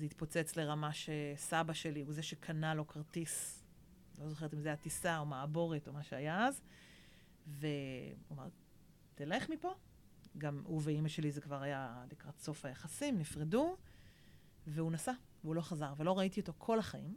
זה התפוצץ לרמה שסבא שלי הוא זה שקנה לו כרטיס, לא זוכרת אם זה היה טיסה או מעבורת או מה שהיה אז, והוא אמר, תלך מפה. גם הוא ואימא שלי זה כבר היה לקראת סוף היחסים, נפרדו, והוא נסע, והוא לא חזר, ולא ראיתי אותו כל החיים.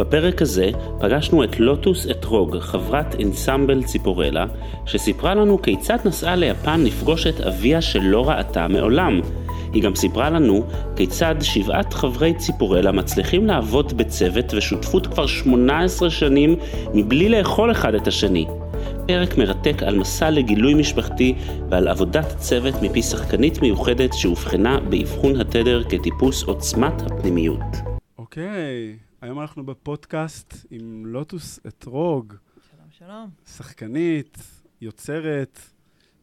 בפרק הזה פגשנו את לוטוס אתרוג, חברת אינסמבל ציפורלה, שסיפרה לנו כיצד נסעה ליפן לפגוש את אביה שלא ראתה מעולם. היא גם סיפרה לנו כיצד שבעת חברי ציפורלה מצליחים לעבוד בצוות ושותפות כבר 18 שנים מבלי לאכול אחד את השני. פרק מרתק על מסע לגילוי משפחתי ועל עבודת צוות מפי שחקנית מיוחדת שאובחנה באבחון התדר כטיפוס עוצמת הפנימיות. אוקיי, היום אנחנו בפודקאסט עם לוטוס אתרוג, שלום, שלום. שחקנית, יוצרת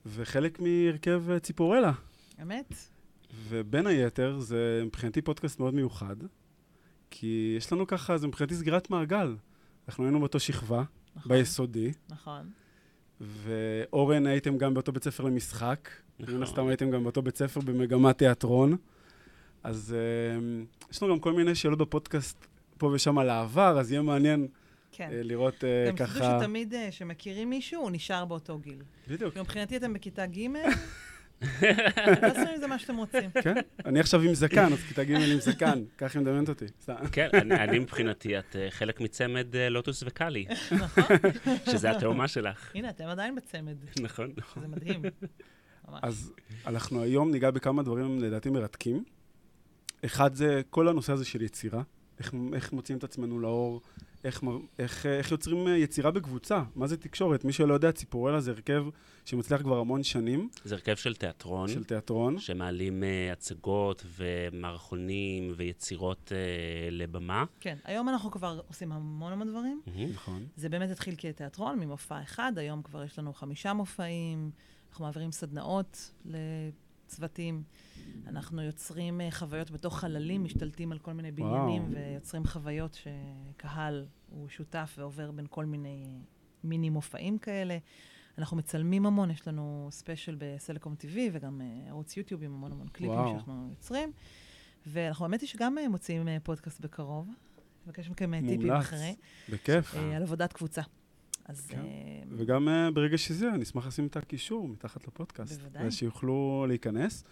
וחלק מהרכב אה, ציפורלה. אמת? ובין היתר, זה מבחינתי פודקאסט מאוד מיוחד, כי יש לנו ככה, זה מבחינתי סגירת מעגל. אנחנו היינו באותו שכבה, נכון. ביסודי, נכון. ואורן הייתם גם באותו בית ספר למשחק. נכון. מן הסתם הייתם גם באותו בית ספר במגמת תיאטרון. אז uh, יש לנו גם כל מיני שאלות בפודקאסט פה ושם על העבר, אז יהיה מעניין כן. uh, לראות uh, גם תדעו ככה... שתמיד אה, כשמכירים מישהו, הוא נשאר באותו גיל. בדיוק, כאילו, מבחינתי אתם בכיתה ג', תעשו עם זה מה שאתם רוצים. כן. אני עכשיו עם זקן, אז כיתה ג' עם זקן, ככה היא מדמיינת אותי. כן, אני, אני מבחינתי, את אה, חלק מצמד אה, לוטוס וקאלי, נכון? שזה התאומה שלך. הנה, אתם עדיין בצמד. נכון. זה מדהים. ממש. אז אנחנו היום ניגע בכמה דברים לדעתי מרתקים. אחד זה כל הנושא הזה של יצירה, איך, איך מוציאים את עצמנו לאור, איך, איך, איך יוצרים אה, יצירה בקבוצה, מה זה תקשורת. מי שלא יודע, ציפורלה זה הרכב שמצליח כבר המון שנים זה הרכב של תיאטרון, של תיאטרון. שמעלים uh, הצגות ומערכונים ויצירות uh, לבמה. כן, היום אנחנו כבר עושים המון המון דברים. מהמם. נכון. זה באמת התחיל כתיאטרון, ממופע אחד, היום כבר יש לנו חמישה מופעים, אנחנו מעבירים סדנאות לצוותים, אנחנו יוצרים אה, חוויות בתוך חללים, משתלטים על כל מיני בניינים, וואו. ויוצרים חוויות שקהל הוא שותף ועובר בין כל מיני אה, מיני מופעים כאלה. אנחנו מצלמים המון, יש לנו ספיישל בסלקום TV וגם אה, ערוץ יוטיוב עם המון המון קליפים וואו. שאנחנו יוצרים. ואנחנו, האמת היא שגם מוציאים פודקאסט בקרוב. מבקש מכם טיפים מומלץ. אחרי. בכיף. על עבודת קבוצה. אז כן. אה, וגם uh, ברגע שזה, אני אשמח לשים את הקישור מתחת לפודקאסט. בוודאי. כדי שיוכלו להיכנס.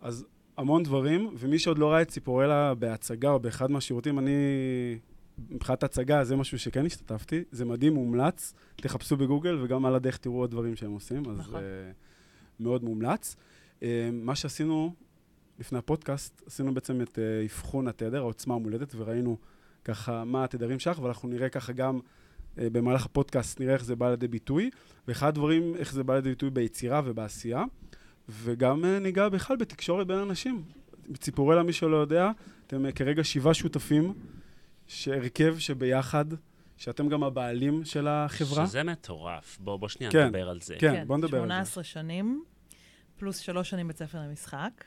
אז המון דברים, ומי שעוד לא ראה את ציפורלה בהצגה או באחד מהשירותים, אני, מבחינת הצגה, זה משהו שכן השתתפתי. זה מדהים, מומלץ. תחפשו בגוגל, וגם על הדרך תראו עוד דברים שהם עושים, אז נכון. uh, מאוד מומלץ. Uh, מה שעשינו לפני הפודקאסט, עשינו בעצם את uh, אבחון התדר, העוצמה המולדת, וראינו ככה מה התדרים שלך, ואנחנו נראה ככה גם אה, במהלך הפודקאסט נראה איך זה בא לידי ביטוי, ואחד הדברים, איך זה בא לידי ביטוי ביצירה ובעשייה, וגם אה, ניגע בכלל בתקשורת בין אנשים. ציפורלה, מי שלא יודע, אתם אה, כרגע שבעה שותפים, שהרכב שביחד, שאתם גם הבעלים של החברה. שזה מטורף. בוא, בוא שנייה כן, נדבר על זה. כן, בוא נדבר על זה. 18 שנים, פלוס שלוש שנים בית ספר למשחק,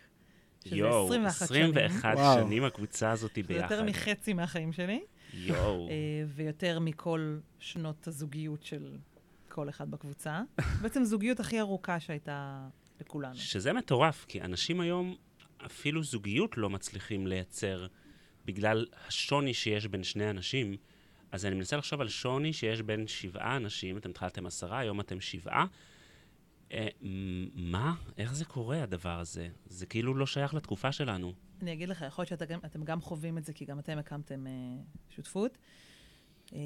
שזה יואו, 21 שנים. 21 וואו. שנים הקבוצה הזאת זה ביחד. יותר מחצי מהחיים שלי, יואו. אה, ויותר מכל שנות הזוגיות של כל אחד בקבוצה. בעצם זוגיות הכי ארוכה שהייתה לכולנו. שזה מטורף, כי אנשים היום אפילו זוגיות לא מצליחים לייצר בגלל השוני שיש בין שני אנשים. אז אני מנסה לחשוב על שוני שיש בין שבעה אנשים, אתם התחלתם עשרה, היום אתם שבעה. אה, מה? איך זה קורה, הדבר הזה? זה כאילו לא שייך לתקופה שלנו. אני אגיד לך, יכול להיות שאתם גם חווים את זה, כי גם אתם הקמתם אה, שותפות. אה,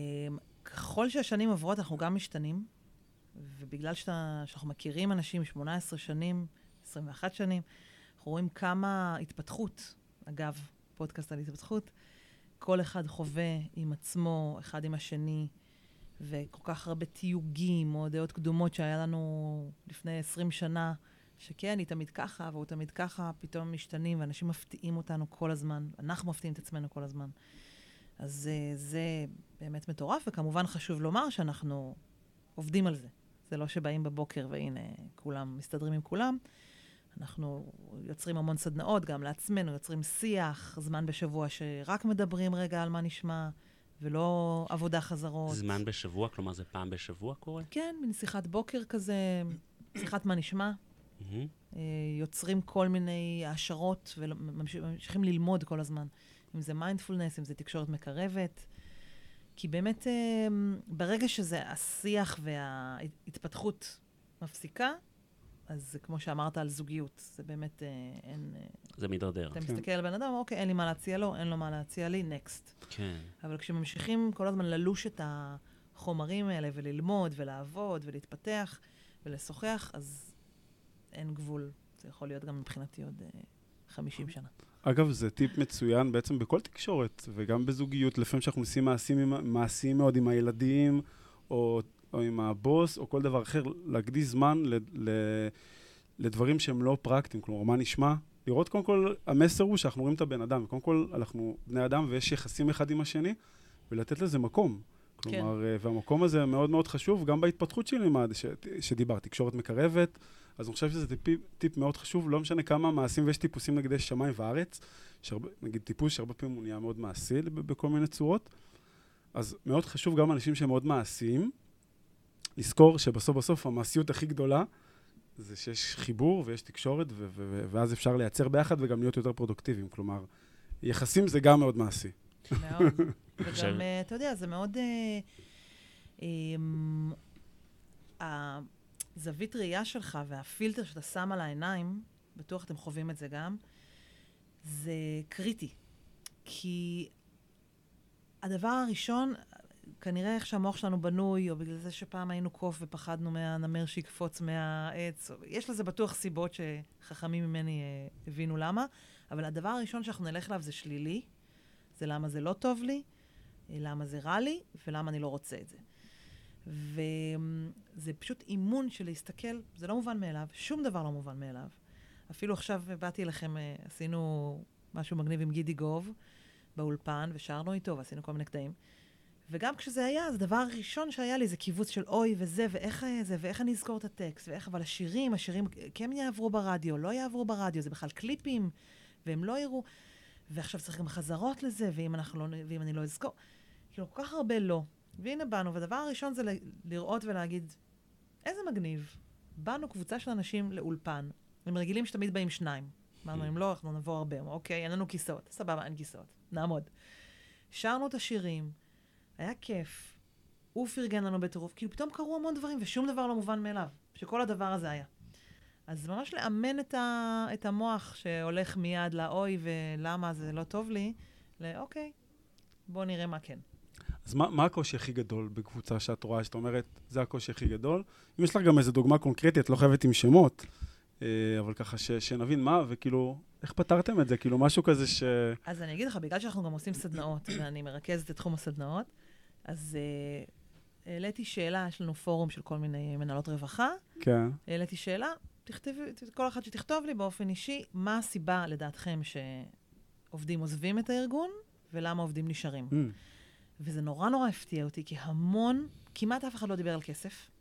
ככל שהשנים עוברות, אנחנו גם משתנים, ובגלל שאתה, שאנחנו מכירים אנשים 18 שנים, 21 שנים, אנחנו רואים כמה התפתחות, אגב, פודקאסט על התפתחות, כל אחד חווה עם עצמו, אחד עם השני, וכל כך הרבה תיוגים או דעות קדומות שהיה לנו לפני 20 שנה, שכן, היא תמיד ככה, והוא תמיד ככה, פתאום משתנים, ואנשים מפתיעים אותנו כל הזמן. אנחנו מפתיעים את עצמנו כל הזמן. אז uh, זה באמת מטורף, וכמובן חשוב לומר שאנחנו עובדים על זה. זה לא שבאים בבוקר והנה, כולם מסתדרים עם כולם. אנחנו יוצרים המון סדנאות, גם לעצמנו, יוצרים שיח, זמן בשבוע שרק מדברים רגע על מה נשמע, ולא עבודה חזרות. זמן בשבוע? כלומר, זה פעם בשבוע קורה? כן, מין שיחת בוקר כזה, שיחת מה נשמע. Mm-hmm. יוצרים כל מיני העשרות וממשיכים ללמוד כל הזמן. אם זה מיינדפולנס, אם זה תקשורת מקרבת. כי באמת, אה, ברגע שזה השיח וההתפתחות מפסיקה, אז זה כמו שאמרת על זוגיות, זה באמת אה, אין... אה, זה מידרדר. אתה כן. מסתכל על בן אדם, אוקיי, אין לי מה להציע לו, אין לו מה להציע לי, נקסט. כן. אבל כשממשיכים כל הזמן ללוש את החומרים האלה וללמוד ולעבוד ולהתפתח ולשוחח, אז אין גבול. זה יכול להיות גם מבחינתי עוד 50 שנה. אגב, זה טיפ מצוין בעצם בכל תקשורת, וגם בזוגיות, לפעמים שאנחנו עושים מעשים, מעשים מאוד עם הילדים, או, או עם הבוס, או כל דבר אחר, להקדיש זמן ל, ל, לדברים שהם לא פרקטיים. כלומר, מה נשמע? לראות קודם כל, המסר הוא שאנחנו רואים את הבן אדם. קודם כל, אנחנו בני אדם ויש יחסים אחד עם השני, ולתת לזה מקום. כלומר, כן. אה, והמקום הזה מאוד מאוד חשוב, גם בהתפתחות שלי, שדיברת, תקשורת מקרבת, אז אני חושב שזה טיפ, טיפ מאוד חשוב, לא משנה כמה מעשים, ויש טיפוסים נגד יש שמיים וארץ, שהרבה, נגיד טיפוס שהרבה פעמים הוא נהיה מאוד מעשי בכל מיני צורות, אז מאוד חשוב גם אנשים שהם מאוד מעשיים, לזכור שבסוף בסוף המעשיות הכי גדולה זה שיש חיבור ויש תקשורת, ו- ו- ואז אפשר לייצר ביחד וגם להיות יותר פרודוקטיביים. כלומר, יחסים זה גם מאוד מעשי. מאוד. וגם, אה, אתה יודע, זה מאוד... אה, הזווית ראייה שלך והפילטר שאתה שם על העיניים, בטוח אתם חווים את זה גם, זה קריטי. כי הדבר הראשון, כנראה איך שהמוח שלנו בנוי, או בגלל זה שפעם היינו קוף ופחדנו מהנמר שיקפוץ מהעץ, יש לזה בטוח סיבות שחכמים ממני אה, הבינו למה, אבל הדבר הראשון שאנחנו נלך אליו זה שלילי, זה למה זה לא טוב לי, למה זה רע לי, ולמה אני לא רוצה את זה. וזה פשוט אימון של להסתכל, זה לא מובן מאליו, שום דבר לא מובן מאליו. אפילו עכשיו באתי אליכם, אה, עשינו משהו מגניב עם גידי גוב באולפן, ושרנו איתו, ועשינו כל מיני קטעים. וגם כשזה היה, אז הדבר הראשון שהיה לי זה קיבוץ של אוי וזה, ואיך אה, זה, ואיך אני אזכור את הטקסט, ואיך, אבל השירים, השירים כן יעברו ברדיו, לא יעברו ברדיו, זה בכלל קליפים, והם לא יראו. ועכשיו צריך גם חזרות לזה, ואם, לא, ואם אני לא אזכור. כאילו, כל כך הרבה לא. והנה באנו, והדבר הראשון זה לראות ולהגיד, איזה מגניב. באנו קבוצה של אנשים לאולפן. הם רגילים שתמיד באים שניים. אמרנו, אם לא, אנחנו נבוא הרבה. אוקיי, אין לנו כיסאות. סבבה, אין כיסאות. נעמוד. שרנו את השירים, היה כיף. הוא פרגן לנו בטירוף. כאילו, פתאום קרו המון דברים, ושום דבר לא מובן מאליו. שכל הדבר הזה היה. אז ממש לאמן את, ה, את המוח שהולך מיד לאוי ולמה זה לא טוב לי, לאוקיי, בואו נראה מה כן. אז מה, מה הקושי הכי גדול בקבוצה שאת רואה, שאת אומרת, זה הקושי הכי גדול? אם יש לך גם איזו דוגמה קונקרטית, לא חייבת עם שמות, אה, אבל ככה ש, שנבין מה, וכאילו, איך פתרתם את זה? כאילו, משהו כזה ש... אז אני אגיד לך, בגלל שאנחנו גם עושים סדנאות, ואני מרכזת את תחום הסדנאות, אז uh, העליתי שאלה, יש לנו פורום של כל מיני מנהלות רווחה. כן. העליתי שאלה, תכתבי, כל אחד שתכתוב לי באופן אישי, מה הסיבה לדעתכם שעובדים עוזבים את הארגון, ולמה עובדים נשארים. Mm. וזה נורא נורא הפתיע אותי, כי המון, כמעט אף אחד לא דיבר על כסף.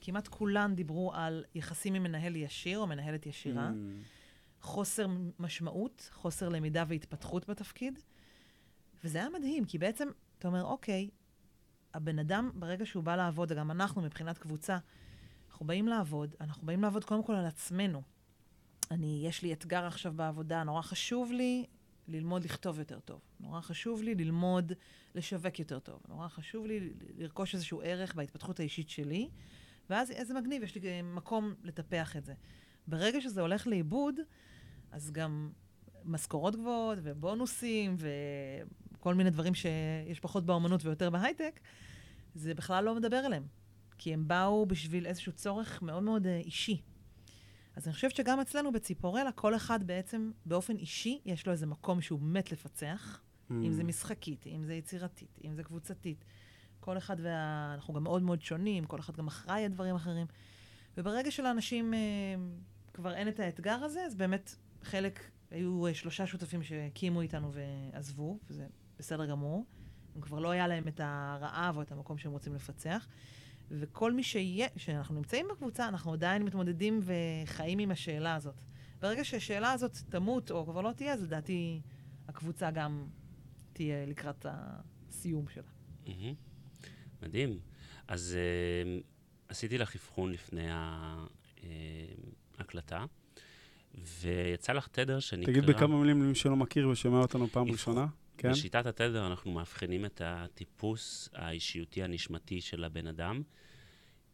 כמעט כולן דיברו על יחסים עם מנהל ישיר או מנהלת ישירה. Mm. חוסר משמעות, חוסר למידה והתפתחות בתפקיד. וזה היה מדהים, כי בעצם, אתה אומר, אוקיי, הבן אדם, ברגע שהוא בא לעבוד, וגם אנחנו מבחינת קבוצה, אנחנו באים לעבוד, אנחנו באים לעבוד קודם כל על עצמנו. אני, יש לי אתגר עכשיו בעבודה, נורא חשוב לי ללמוד לכתוב יותר טוב. נורא חשוב לי ללמוד לשווק יותר טוב. נורא חשוב לי לרכוש איזשהו ערך בהתפתחות האישית שלי, ואז איזה מגניב, יש לי מקום לטפח את זה. ברגע שזה הולך לאיבוד, אז גם משכורות גבוהות ובונוסים וכל מיני דברים שיש פחות באומנות ויותר בהייטק, זה בכלל לא מדבר אליהם. כי הם באו בשביל איזשהו צורך מאוד מאוד אה, אישי. אז אני חושבת שגם אצלנו בציפורלה, כל אחד בעצם, באופן אישי, יש לו איזה מקום שהוא מת לפצח, mm. אם זה משחקית, אם זה יצירתית, אם זה קבוצתית. כל אחד וה... אנחנו גם מאוד מאוד שונים, כל אחד גם אחראי על דברים אחרים. וברגע שלאנשים אה, כבר אין את האתגר הזה, אז באמת חלק, היו אה, שלושה שותפים שהקימו איתנו ועזבו, וזה בסדר גמור. כבר לא היה להם את הרעב או את המקום שהם רוצים לפצח. וכל מי שיהיה, כשאנחנו נמצאים בקבוצה, אנחנו עדיין מתמודדים וחיים עם השאלה הזאת. ברגע שהשאלה הזאת תמות או כבר לא תהיה, אז לדעתי הקבוצה גם תהיה לקראת הסיום שלה. מדהים. אז uh, עשיתי לך אבחון לפני ההקלטה, ויצא לך תדר שנקרא... תגיד בכמה מילים למי שלא מכיר ושומע אותנו פעם ראשונה. כן? בשיטת התדר אנחנו מאבחנים את הטיפוס האישיותי הנשמתי של הבן אדם,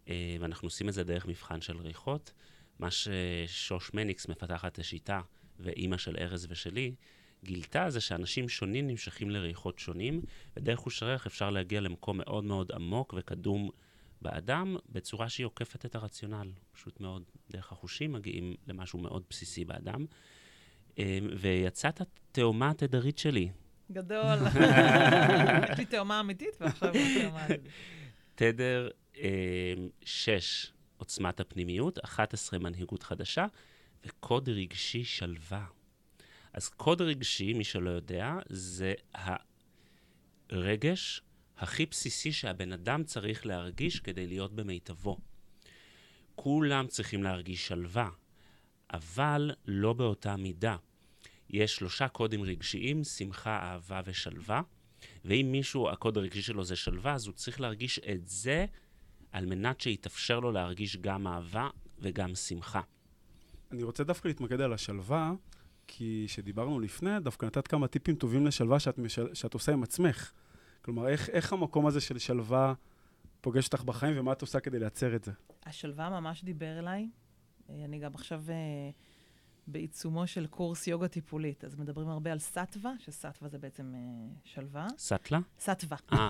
אה, ואנחנו עושים את זה דרך מבחן של ריחות. מה ששוש מניקס מפתחת את השיטה, ואימא של ארז ושלי, גילתה זה שאנשים שונים נמשכים לריחות שונים, ודרך חוש הריח אפשר להגיע למקום מאוד מאוד עמוק וקדום באדם, בצורה שהיא עוקפת את הרציונל. פשוט מאוד, דרך החושים מגיעים למשהו מאוד בסיסי באדם. אה, ויצאת התאומה התדרית שלי, גדול. יש לי תאומה אמיתית ועכשיו תאומה. תדר 6, אה, עוצמת הפנימיות, 11, מנהיגות חדשה, וקוד רגשי שלווה. אז קוד רגשי, מי שלא יודע, זה הרגש הכי בסיסי שהבן אדם צריך להרגיש כדי להיות במיטבו. כולם צריכים להרגיש שלווה, אבל לא באותה מידה. יש שלושה קודים רגשיים, שמחה, אהבה ושלווה, ואם מישהו, הקוד הרגשי שלו זה שלווה, אז הוא צריך להרגיש את זה על מנת שיתאפשר לו להרגיש גם אהבה וגם שמחה. אני רוצה דווקא להתמקד על השלווה, כי כשדיברנו לפני, דווקא נתת כמה טיפים טובים לשלווה שאת, משל... שאת עושה עם עצמך. כלומר, איך, איך המקום הזה של שלווה פוגש אותך בחיים, ומה את עושה כדי לייצר את זה? השלווה ממש דיבר אליי. אני גם עכשיו... אה, בעיצומו של קורס יוגה טיפולית. אז מדברים הרבה על סטווה, שסטווה זה בעצם אה, שלווה. סטלה? סטווה. אה.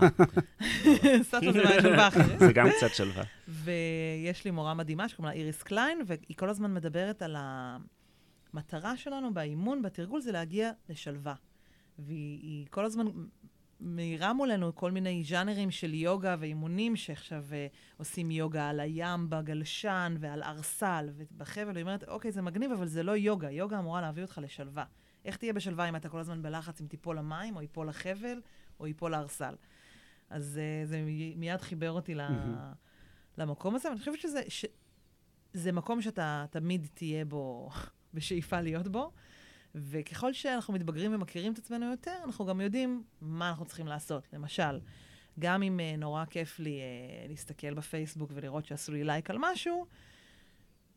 סטווה זה שלווה אחרת. זה גם קצת שלווה. ויש לי מורה מדהימה שקוראים לה איריס קליין, והיא כל הזמן מדברת על המטרה שלנו באימון, בתרגול, זה להגיע לשלווה. והיא כל הזמן מאירה מולנו כל מיני ז'אנרים של יוגה ואימונים שעכשיו uh, עושים יוגה על הים בגלשן ועל ארסל ובחבל, היא אומרת, אוקיי, זה מגניב, אבל זה לא יוגה. יוגה אמורה להביא אותך לשלווה. איך תהיה בשלווה אם אתה כל הזמן בלחץ, אם תיפול למים, או ייפול לחבל, או ייפול לארסל? אז uh, זה מיד חיבר אותי mm-hmm. למקום הזה, ואני חושבת שזה ש... מקום שאתה תמיד תהיה בו בשאיפה להיות בו. וככל שאנחנו מתבגרים ומכירים את עצמנו יותר, אנחנו גם יודעים מה אנחנו צריכים לעשות. למשל, גם אם uh, נורא כיף לי uh, להסתכל בפייסבוק ולראות שעשו לי לייק על משהו,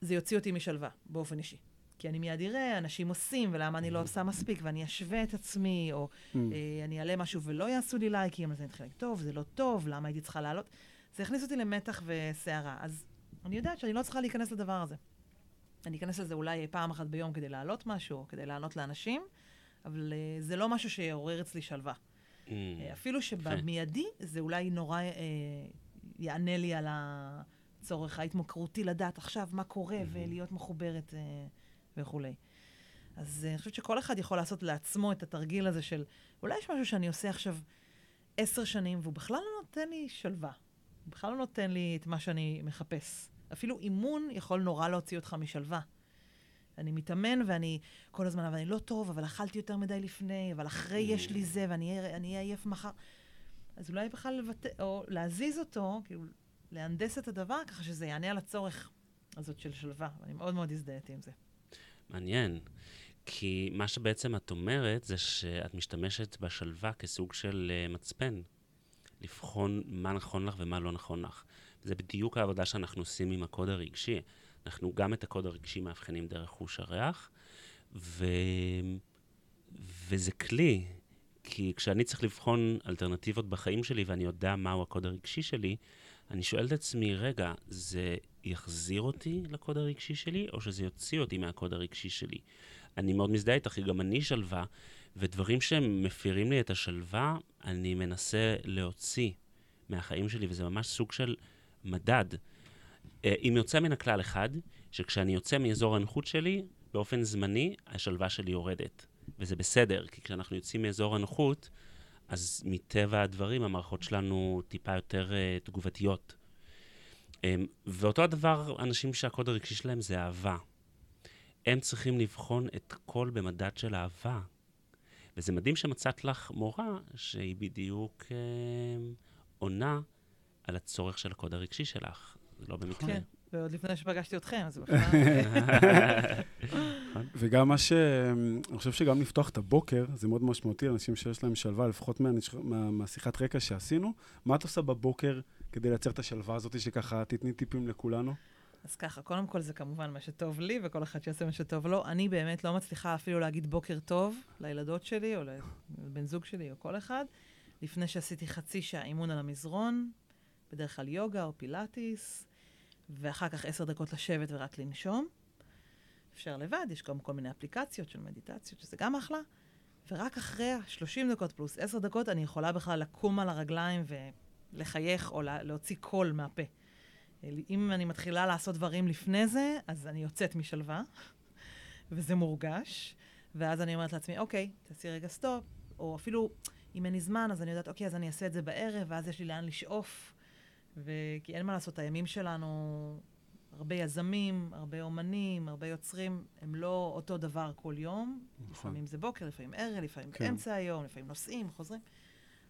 זה יוציא אותי משלווה, באופן אישי. כי אני מיד אראה, אנשים עושים, ולמה אני לא עושה מספיק, ואני אשווה את עצמי, או mm. uh, אני אעלה משהו ולא יעשו לי לייקים, אז אני אתחיל טוב, זה לא טוב, למה הייתי צריכה לעלות? זה יכניס אותי למתח וסערה. אז אני יודעת שאני לא צריכה להיכנס לדבר הזה. אני אכנס לזה אולי פעם אחת ביום כדי להעלות משהו, או כדי לענות לאנשים, אבל uh, זה לא משהו שיעורר אצלי שלווה. Mm, uh, אפילו שבמיידי זה אולי נורא uh, יענה לי על הצורך ההתמכרותי לדעת עכשיו מה קורה mm-hmm. ולהיות מחוברת uh, וכולי. אז uh, אני חושבת שכל אחד יכול לעשות לעצמו את התרגיל הזה של, אולי יש משהו שאני עושה עכשיו עשר שנים, והוא בכלל לא נותן לי שלווה. הוא בכלל לא נותן לי את מה שאני מחפש. אפילו אימון יכול נורא להוציא אותך משלווה. אני מתאמן ואני כל הזמן, אבל אני לא טוב, אבל אכלתי יותר מדי לפני, אבל אחרי יש לי זה ואני אהיה עייף מחר. אז אולי בכלל לבטא, או להזיז אותו, כאילו, להנדס את הדבר ככה שזה יענה על הצורך הזאת של שלווה. ואני מאוד מאוד הזדהיתי עם זה. מעניין. כי מה שבעצם את אומרת זה שאת משתמשת בשלווה כסוג של uh, מצפן. לבחון מה נכון לך ומה לא נכון לך. זה בדיוק העבודה שאנחנו עושים עם הקוד הרגשי. אנחנו גם את הקוד הרגשי מאבחנים דרך חוש הריח, ו... וזה כלי, כי כשאני צריך לבחון אלטרנטיבות בחיים שלי ואני יודע מהו הקוד הרגשי שלי, אני שואל את עצמי, רגע, זה יחזיר אותי לקוד הרגשי שלי, או שזה יוציא אותי מהקוד הרגשי שלי? אני מאוד מזדהה איתך, כי גם אני שלווה, ודברים שהם מפירים לי את השלווה, אני מנסה להוציא מהחיים שלי, וזה ממש סוג של מדד. אה, אם יוצא מן הכלל אחד, שכשאני יוצא מאזור הנוחות שלי, באופן זמני, השלווה שלי יורדת. וזה בסדר, כי כשאנחנו יוצאים מאזור הנוחות, אז מטבע הדברים המערכות שלנו טיפה יותר uh, תגובתיות. Um, ואותו הדבר, אנשים שהקוד הרגשי שלהם זה אהבה. הם צריכים לבחון את הכל במדד של אהבה. וזה מדהים שמצאת לך מורה שהיא בדיוק אה, עונה על הצורך של הקוד הרגשי שלך. זה לא במקרה. כן, ועוד לפני שפגשתי אתכם, אז בכלל... וגם מה ש... אני חושב שגם לפתוח את הבוקר, זה מאוד משמעותי, אנשים שיש להם שלווה, לפחות מהנש... מה... מהשיחת רקע שעשינו. מה את עושה בבוקר כדי לייצר את השלווה הזאת, שככה תתני טיפים לכולנו? אז ככה, קודם כל זה כמובן מה שטוב לי, וכל אחד שיעשה מה שטוב לו. אני באמת לא מצליחה אפילו להגיד בוקר טוב לילדות שלי, או לבן זוג שלי, או כל אחד, לפני שעשיתי חצי שעה אימון על המזרון, בדרך כלל יוגה או פילאטיס, ואחר כך עשר דקות לשבת ורק לנשום. אפשר לבד, יש גם כל מיני אפליקציות של מדיטציות, שזה גם אחלה. ורק אחרי ה-30 דקות פלוס 10 דקות, אני יכולה בכלל לקום על הרגליים ולחייך או להוציא קול מהפה. אם אני מתחילה לעשות דברים לפני זה, אז אני יוצאת משלווה, וזה מורגש. ואז אני אומרת לעצמי, אוקיי, תעשי רגע סטופ, או אפילו, אם אין לי זמן, אז אני יודעת, אוקיי, אז אני אעשה את זה בערב, ואז יש לי לאן לשאוף. וכי אין מה לעשות, הימים שלנו, הרבה יזמים, הרבה אומנים, הרבה יוצרים, הם לא אותו דבר כל יום. נכון. לפעמים זה בוקר, לפעמים ערב, לפעמים כן. באמצע היום, לפעמים נוסעים, חוזרים.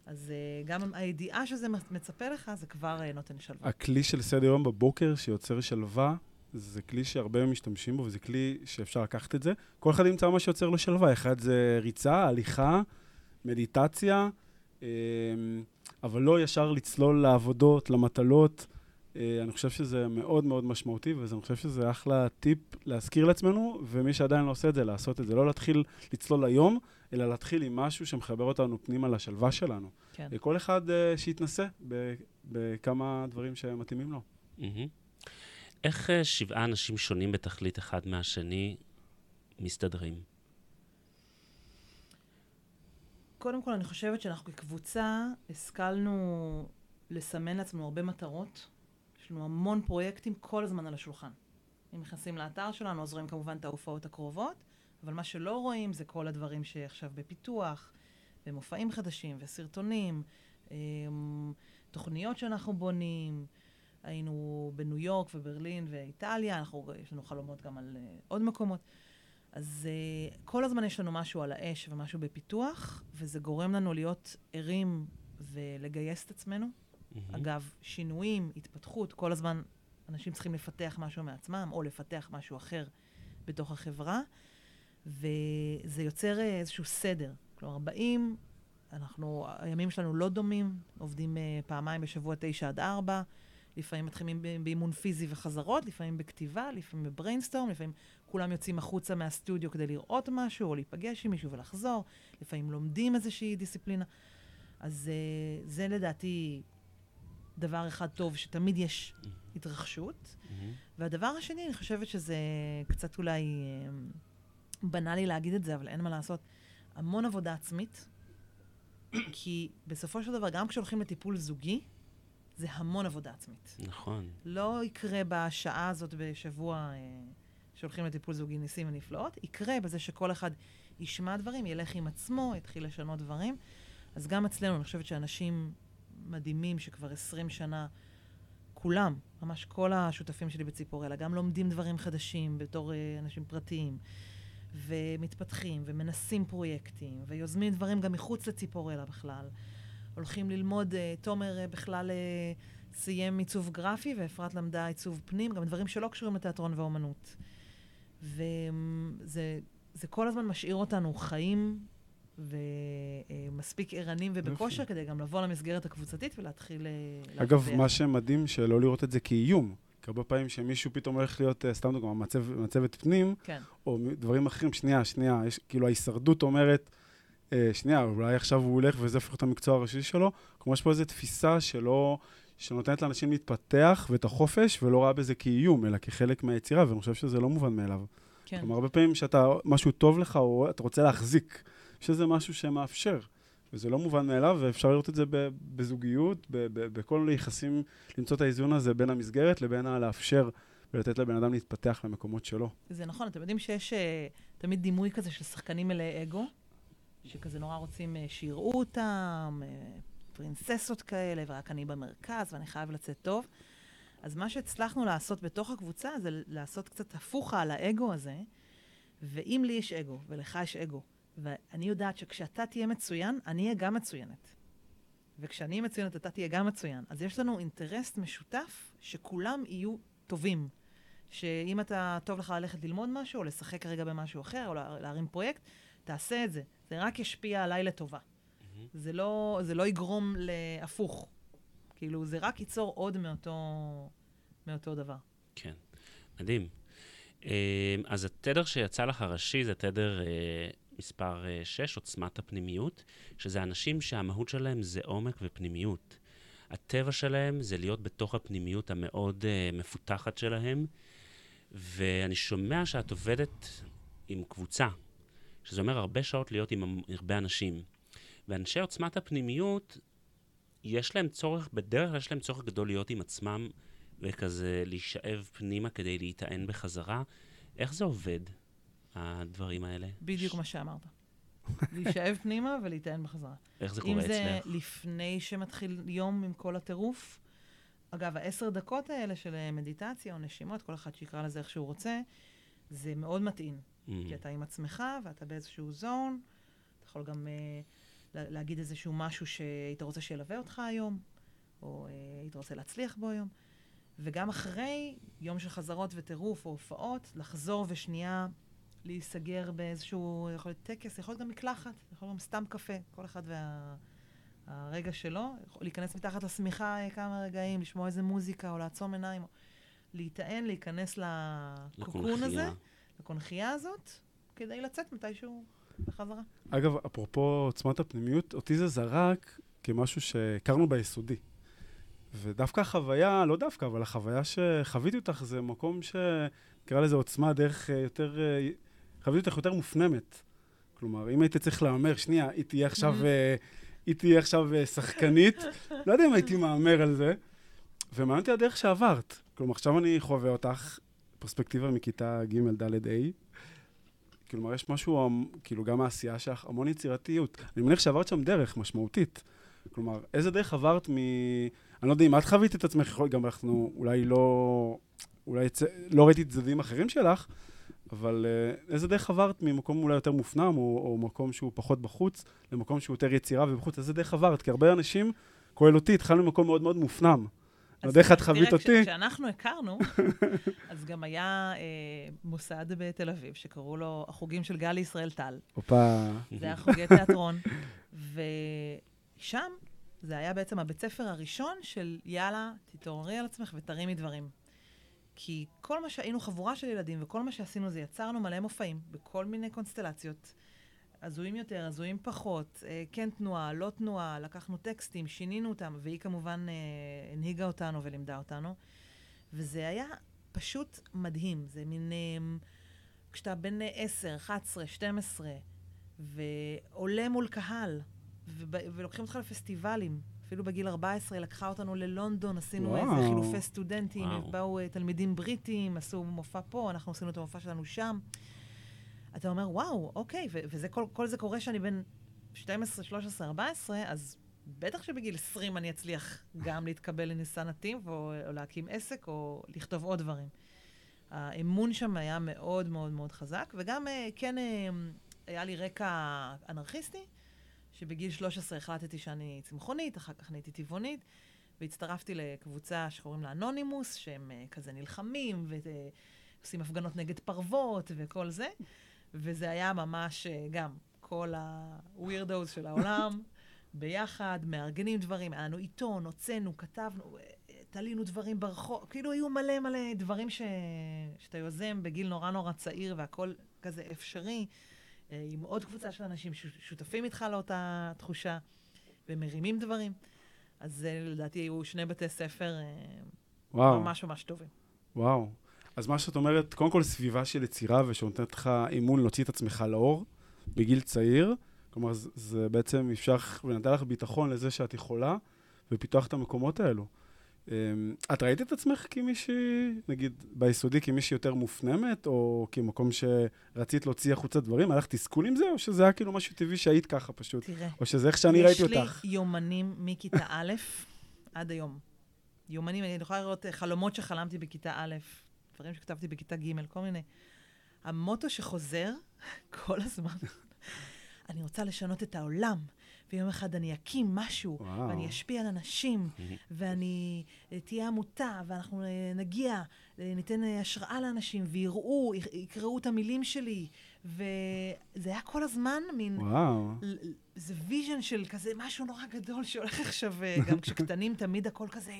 אז uh, גם הידיעה שזה מצפה לך, זה כבר uh, נותן שלווה. הכלי של סדר יום בבוקר שיוצר שלווה, זה כלי שהרבה משתמשים בו, וזה כלי שאפשר לקחת את זה. כל אחד ימצא מה שיוצר לו שלווה. אחד זה ריצה, הליכה, מדיטציה, אבל לא ישר לצלול לעבודות, למטלות. אה, אני חושב שזה מאוד מאוד משמעותי, ואני חושב שזה אחלה טיפ להזכיר לעצמנו, ומי שעדיין לא עושה את זה, לעשות את זה. לא להתחיל לצלול היום, אלא להתחיל עם משהו שמחבר אותנו פנימה לשלווה שלנו. כן. כל אחד uh, שיתנסה בכמה דברים שמתאימים לו. Mm-hmm. איך uh, שבעה אנשים שונים בתכלית אחד מהשני מסתדרים? קודם כל, אני חושבת שאנחנו כקבוצה השכלנו לסמן לעצמנו הרבה מטרות. יש לנו המון פרויקטים כל הזמן על השולחן. אם נכנסים לאתר שלנו, אז רואים כמובן את ההופעות הקרובות, אבל מה שלא רואים זה כל הדברים שעכשיו בפיתוח, ומופעים חדשים, וסרטונים, אמ, תוכניות שאנחנו בונים. היינו בניו יורק וברלין ואיטליה, אנחנו, יש לנו חלומות גם על uh, עוד מקומות. אז uh, כל הזמן יש לנו משהו על האש ומשהו בפיתוח, וזה גורם לנו להיות ערים ולגייס את עצמנו. Mm-hmm. אגב, שינויים, התפתחות, כל הזמן אנשים צריכים לפתח משהו מעצמם, או לפתח משהו אחר בתוך החברה, וזה יוצר אה, איזשהו סדר. כלומר, באים, אנחנו, הימים שלנו לא דומים, עובדים uh, פעמיים בשבוע, תשע עד ארבע. לפעמים מתחילים באימון פיזי וחזרות, לפעמים בכתיבה, לפעמים בבריינסטורם, לפעמים כולם יוצאים החוצה מהסטודיו כדי לראות משהו, או להיפגש עם מישהו ולחזור, לפעמים לומדים איזושהי דיסציפלינה. אז uh, זה לדעתי דבר אחד טוב, שתמיד יש mm-hmm. התרחשות. Mm-hmm. והדבר השני, אני חושבת שזה קצת אולי uh, בנאלי להגיד את זה, אבל אין מה לעשות, המון עבודה עצמית, כי בסופו של דבר, גם כשהולכים לטיפול זוגי, זה המון עבודה עצמית. נכון. לא יקרה בשעה הזאת בשבוע אה, שהולכים לטיפול זוגי ניסים ונפלאות, יקרה בזה שכל אחד ישמע דברים, ילך עם עצמו, יתחיל לשנות דברים. אז גם אצלנו, אני חושבת שאנשים מדהימים שכבר 20 שנה, כולם, ממש כל השותפים שלי בציפורלה, גם לומדים דברים חדשים בתור אה, אנשים פרטיים, ומתפתחים, ומנסים פרויקטים, ויוזמים דברים גם מחוץ לציפורלה בכלל. הולכים ללמוד, uh, תומר uh, בכלל uh, סיים עיצוב גרפי, ואפרת למדה עיצוב פנים, גם דברים שלא קשורים לתיאטרון ואומנות. וזה כל הזמן משאיר אותנו חיים ומספיק ערנים ובכושר, כדי גם לבוא למסגרת הקבוצתית ולהתחיל... אגב, מה שמדהים, שלא לראות את זה כאיום. כי הרבה פעמים שמישהו פתאום הולך להיות, סתם דוגמא, מצב, מצבת פנים, כן. או דברים אחרים, שנייה, שנייה, יש, כאילו ההישרדות אומרת, אה, שנייה, אולי עכשיו הוא הולך וזה הופך את המקצוע הראשי שלו, כמו יש פה איזו תפיסה שלא, שנותנת לאנשים להתפתח ואת החופש, ולא רואה בזה כאיום, אלא כחלק מהיצירה, ואני חושב שזה לא מובן מאליו. כן. כלומר, הרבה פעמים שאתה, משהו טוב לך, או אתה רוצה להחזיק, שזה משהו שמאפשר. וזה לא מובן מאליו, ואפשר לראות את זה בזוגיות, בכל יחסים, למצוא את האיזון הזה בין המסגרת לבין הלאפשר ולתת לבן אדם להתפתח למקומות שלו. זה נכון, אתם יודעים שיש uh, תמיד דימוי כזה של שחקנים מלאי אגו, שכזה נורא רוצים uh, שיראו אותם, uh, פרינססות כאלה, ורק אני במרכז, ואני חייב לצאת טוב. אז מה שהצלחנו לעשות בתוך הקבוצה זה לעשות קצת הפוכה על האגו הזה, ואם לי יש אגו, ולך יש אגו, ואני יודעת שכשאתה תהיה מצוין, אני אהיה גם מצוינת. וכשאני אהיה מצוינת, אתה תהיה גם מצוין. אז יש לנו אינטרס משותף שכולם יהיו טובים. שאם אתה, טוב לך ללכת ללמוד משהו, או לשחק רגע במשהו אחר, או לה- להרים פרויקט, תעשה את זה. זה רק ישפיע עליי לטובה. זה לא, זה לא יגרום להפוך. כאילו, זה רק ייצור עוד מאותו, מאותו דבר. כן, מדהים. אה, אז התדר שיצא לך ראשי זה תדר אה, מספר 6, עוצמת הפנימיות, שזה אנשים שהמהות שלהם זה עומק ופנימיות. הטבע שלהם זה להיות בתוך הפנימיות המאוד uh, מפותחת שלהם, ואני שומע שאת עובדת עם קבוצה, שזה אומר הרבה שעות להיות עם הרבה אנשים. ואנשי עוצמת הפנימיות, יש להם צורך, בדרך כלל יש להם צורך גדול להיות עם עצמם וכזה להישאב פנימה כדי להיטען בחזרה. איך זה עובד, הדברים האלה? בדיוק מה שאמרת. להישאב פנימה ולהיטען בחזרה. איך זה אם קורה זה אצלך? לפני שמתחיל יום עם כל הטירוף, אגב, העשר דקות האלה של מדיטציה או נשימות, כל אחד שיקרא לזה איך שהוא רוצה, זה מאוד מתאים. Mm, כי אתה עם עצמך ואתה באיזשהו זון, אתה יכול גם לה- להגיד איזשהו משהו שהיית רוצה שילווה אותך היום, או אה, היית רוצה להצליח בו היום. וגם אחרי יום של חזרות וטירוף או הופעות, לחזור ושנייה להיסגר באיזשהו, יכול להיות טקס, יכול להיות גם מקלחת, יכול להיות גם סתם קפה, כל אחד והרגע שלו, יכול להיכנס מתחת לשמיכה אה, כמה רגעים, לשמוע איזה מוזיקה או לעצום עיניים, או להיטען, להיכנס לקוקון הזה. לקונכייה הזאת, כדי לצאת מתישהו בחזרה. אגב, אפרופו עוצמת הפנימיות, אותי זה זרק כמשהו שהכרנו ביסודי. ודווקא החוויה, לא דווקא, אבל החוויה שחוויתי אותך זה מקום שנקרא לזה עוצמה דרך אה, יותר, אה, חוויתי אותך יותר מופנמת. כלומר, אם הייתי צריך להמר, שנייה, היא תהיה עכשיו, אה, היא תהיה עכשיו שחקנית, לא יודע אם הייתי מהמר על זה, ומעניין אותי הדרך שעברת. כלומר, עכשיו אני חווה אותך, פרספקטיבה מכיתה ג', ד', ה', כלומר, יש משהו, כאילו, גם העשייה שלך, המון יצירתיות. אני מניח שעברת שם דרך משמעותית. כלומר, איזה דרך עברת מ... אני לא יודע אם את חווית את עצמך, יכול- גם אנחנו אולי לא... אולי צ... לא ראיתי צדדים אחרים שלך, אבל uh, איזה דרך עברת ממקום אולי יותר מופנם, או, או מקום שהוא פחות בחוץ, למקום שהוא יותר יצירה ובחוץ? איזה דרך עברת? כי הרבה אנשים, כולל אותי, התחלנו ממקום מאוד מאוד מופנם. יודע איך את חווית תראה, אותי. כשאנחנו הכרנו, אז גם היה אה, מוסד בתל אביב, שקראו לו החוגים של גלי ישראל טל. הופה. זה היה חוגי תיאטרון. ושם זה היה בעצם הבית ספר הראשון של יאללה, תתעוררי על עצמך ותרימי דברים. כי כל מה שהיינו חבורה של ילדים, וכל מה שעשינו זה יצרנו מלא מופעים, בכל מיני קונסטלציות. הזויים יותר, הזויים פחות, אה, כן תנועה, לא תנועה, לקחנו טקסטים, שינינו אותם, והיא כמובן אה, הנהיגה אותנו ולימדה אותנו. וזה היה פשוט מדהים. זה מין... אה, כשאתה בן אה, 10, 11, 12, ועולה מול קהל, ולוקחים אותך לפסטיבלים. אפילו בגיל 14 היא לקחה אותנו ללונדון, עשינו וואו. איזה חילופי סטודנטים, וואו. באו תלמידים בריטים, עשו מופע פה, אנחנו עשינו את המופע שלנו שם. אתה אומר, וואו, אוקיי, ו- וזה כל, כל זה קורה שאני בן 12, 13, 14, אז בטח שבגיל 20 אני אצליח גם להתקבל לניסן נתיב, או, או להקים עסק, או לכתוב עוד דברים. האמון שם היה מאוד מאוד מאוד חזק, וגם אה, כן אה, היה לי רקע אנרכיסטי, שבגיל 13 החלטתי שאני צמחונית, אחר כך נהייתי טבעונית, והצטרפתי לקבוצה שקוראים לה אנונימוס, שהם אה, כזה נלחמים ועושים הפגנות נגד פרוות וכל זה, וזה היה ממש אה, גם כל ה-weirdos של העולם. ביחד, מארגנים דברים, היה לנו עיתון, הוצאנו, כתבנו, אה, תלינו דברים ברחוב, כאילו היו מלא מלא דברים ש... שאתה יוזם בגיל נורא נורא צעיר והכל כזה אפשרי, אה, עם עוד קבוצה של אנשים ששותפים איתך לאותה תחושה ומרימים דברים. אז זה לדעתי היו שני בתי ספר וואו. ממש ממש טובים. וואו. אז מה שאת אומרת, קודם כל סביבה של יצירה ושנותנת לך אימון להוציא את עצמך לאור בגיל צעיר, כלומר זה, זה בעצם אפשר ונתן לך ביטחון לזה שאת יכולה, ופיתוח את המקומות האלו. אמ, את ראית את עצמך כמישהי, נגיד ביסודי, כמישהי יותר מופנמת, או כמקום שרצית להוציא החוצה דברים? היה לך תסכול עם זה, או שזה היה כאילו משהו טבעי שהיית ככה פשוט? תראה, או שזה איך שאני ראיתי אותך? יש לי יומנים מכיתה א' עד היום. יומנים, אני יכולה לראות אה, חלומות שחלמתי בכיתה א', דברים שכתבתי בכיתה ג', כל מיני. המוטו שחוזר כל הזמן, אני רוצה לשנות את העולם, ויום אחד אני אקים משהו, וואו. ואני אשפיע על אנשים, ואני, אה, תהיה עמותה, ואנחנו אה, נגיע, אה, ניתן אה, השראה לאנשים, ויראו, יק- יקראו את המילים שלי. וזה היה כל הזמן מין... וואו. זה vision של כזה משהו נורא גדול שהולך עכשיו, גם כשקטנים תמיד הכל כזה...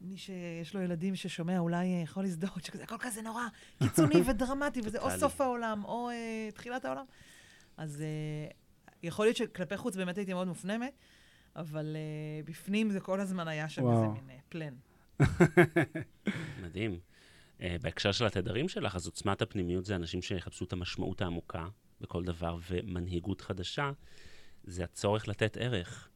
מי שיש לו ילדים ששומע אולי אה, יכול להזדהות, שכזה הכל כזה נורא קיצוני ודרמטי, וזה או. סוף העולם או אה, תחילת העולם. אז אה, יכול להיות שכלפי חוץ באמת הייתי מאוד מופנמת, אבל אה, בפנים זה כל הזמן היה שם. איזה מין אה, plan. מדהים. אה, בהקשר של התדרים שלך, אז עוצמת הפנימיות זה אנשים שיחפשו את המשמעות העמוקה בכל דבר, ומנהיגות חדשה זה הצורך לתת ערך.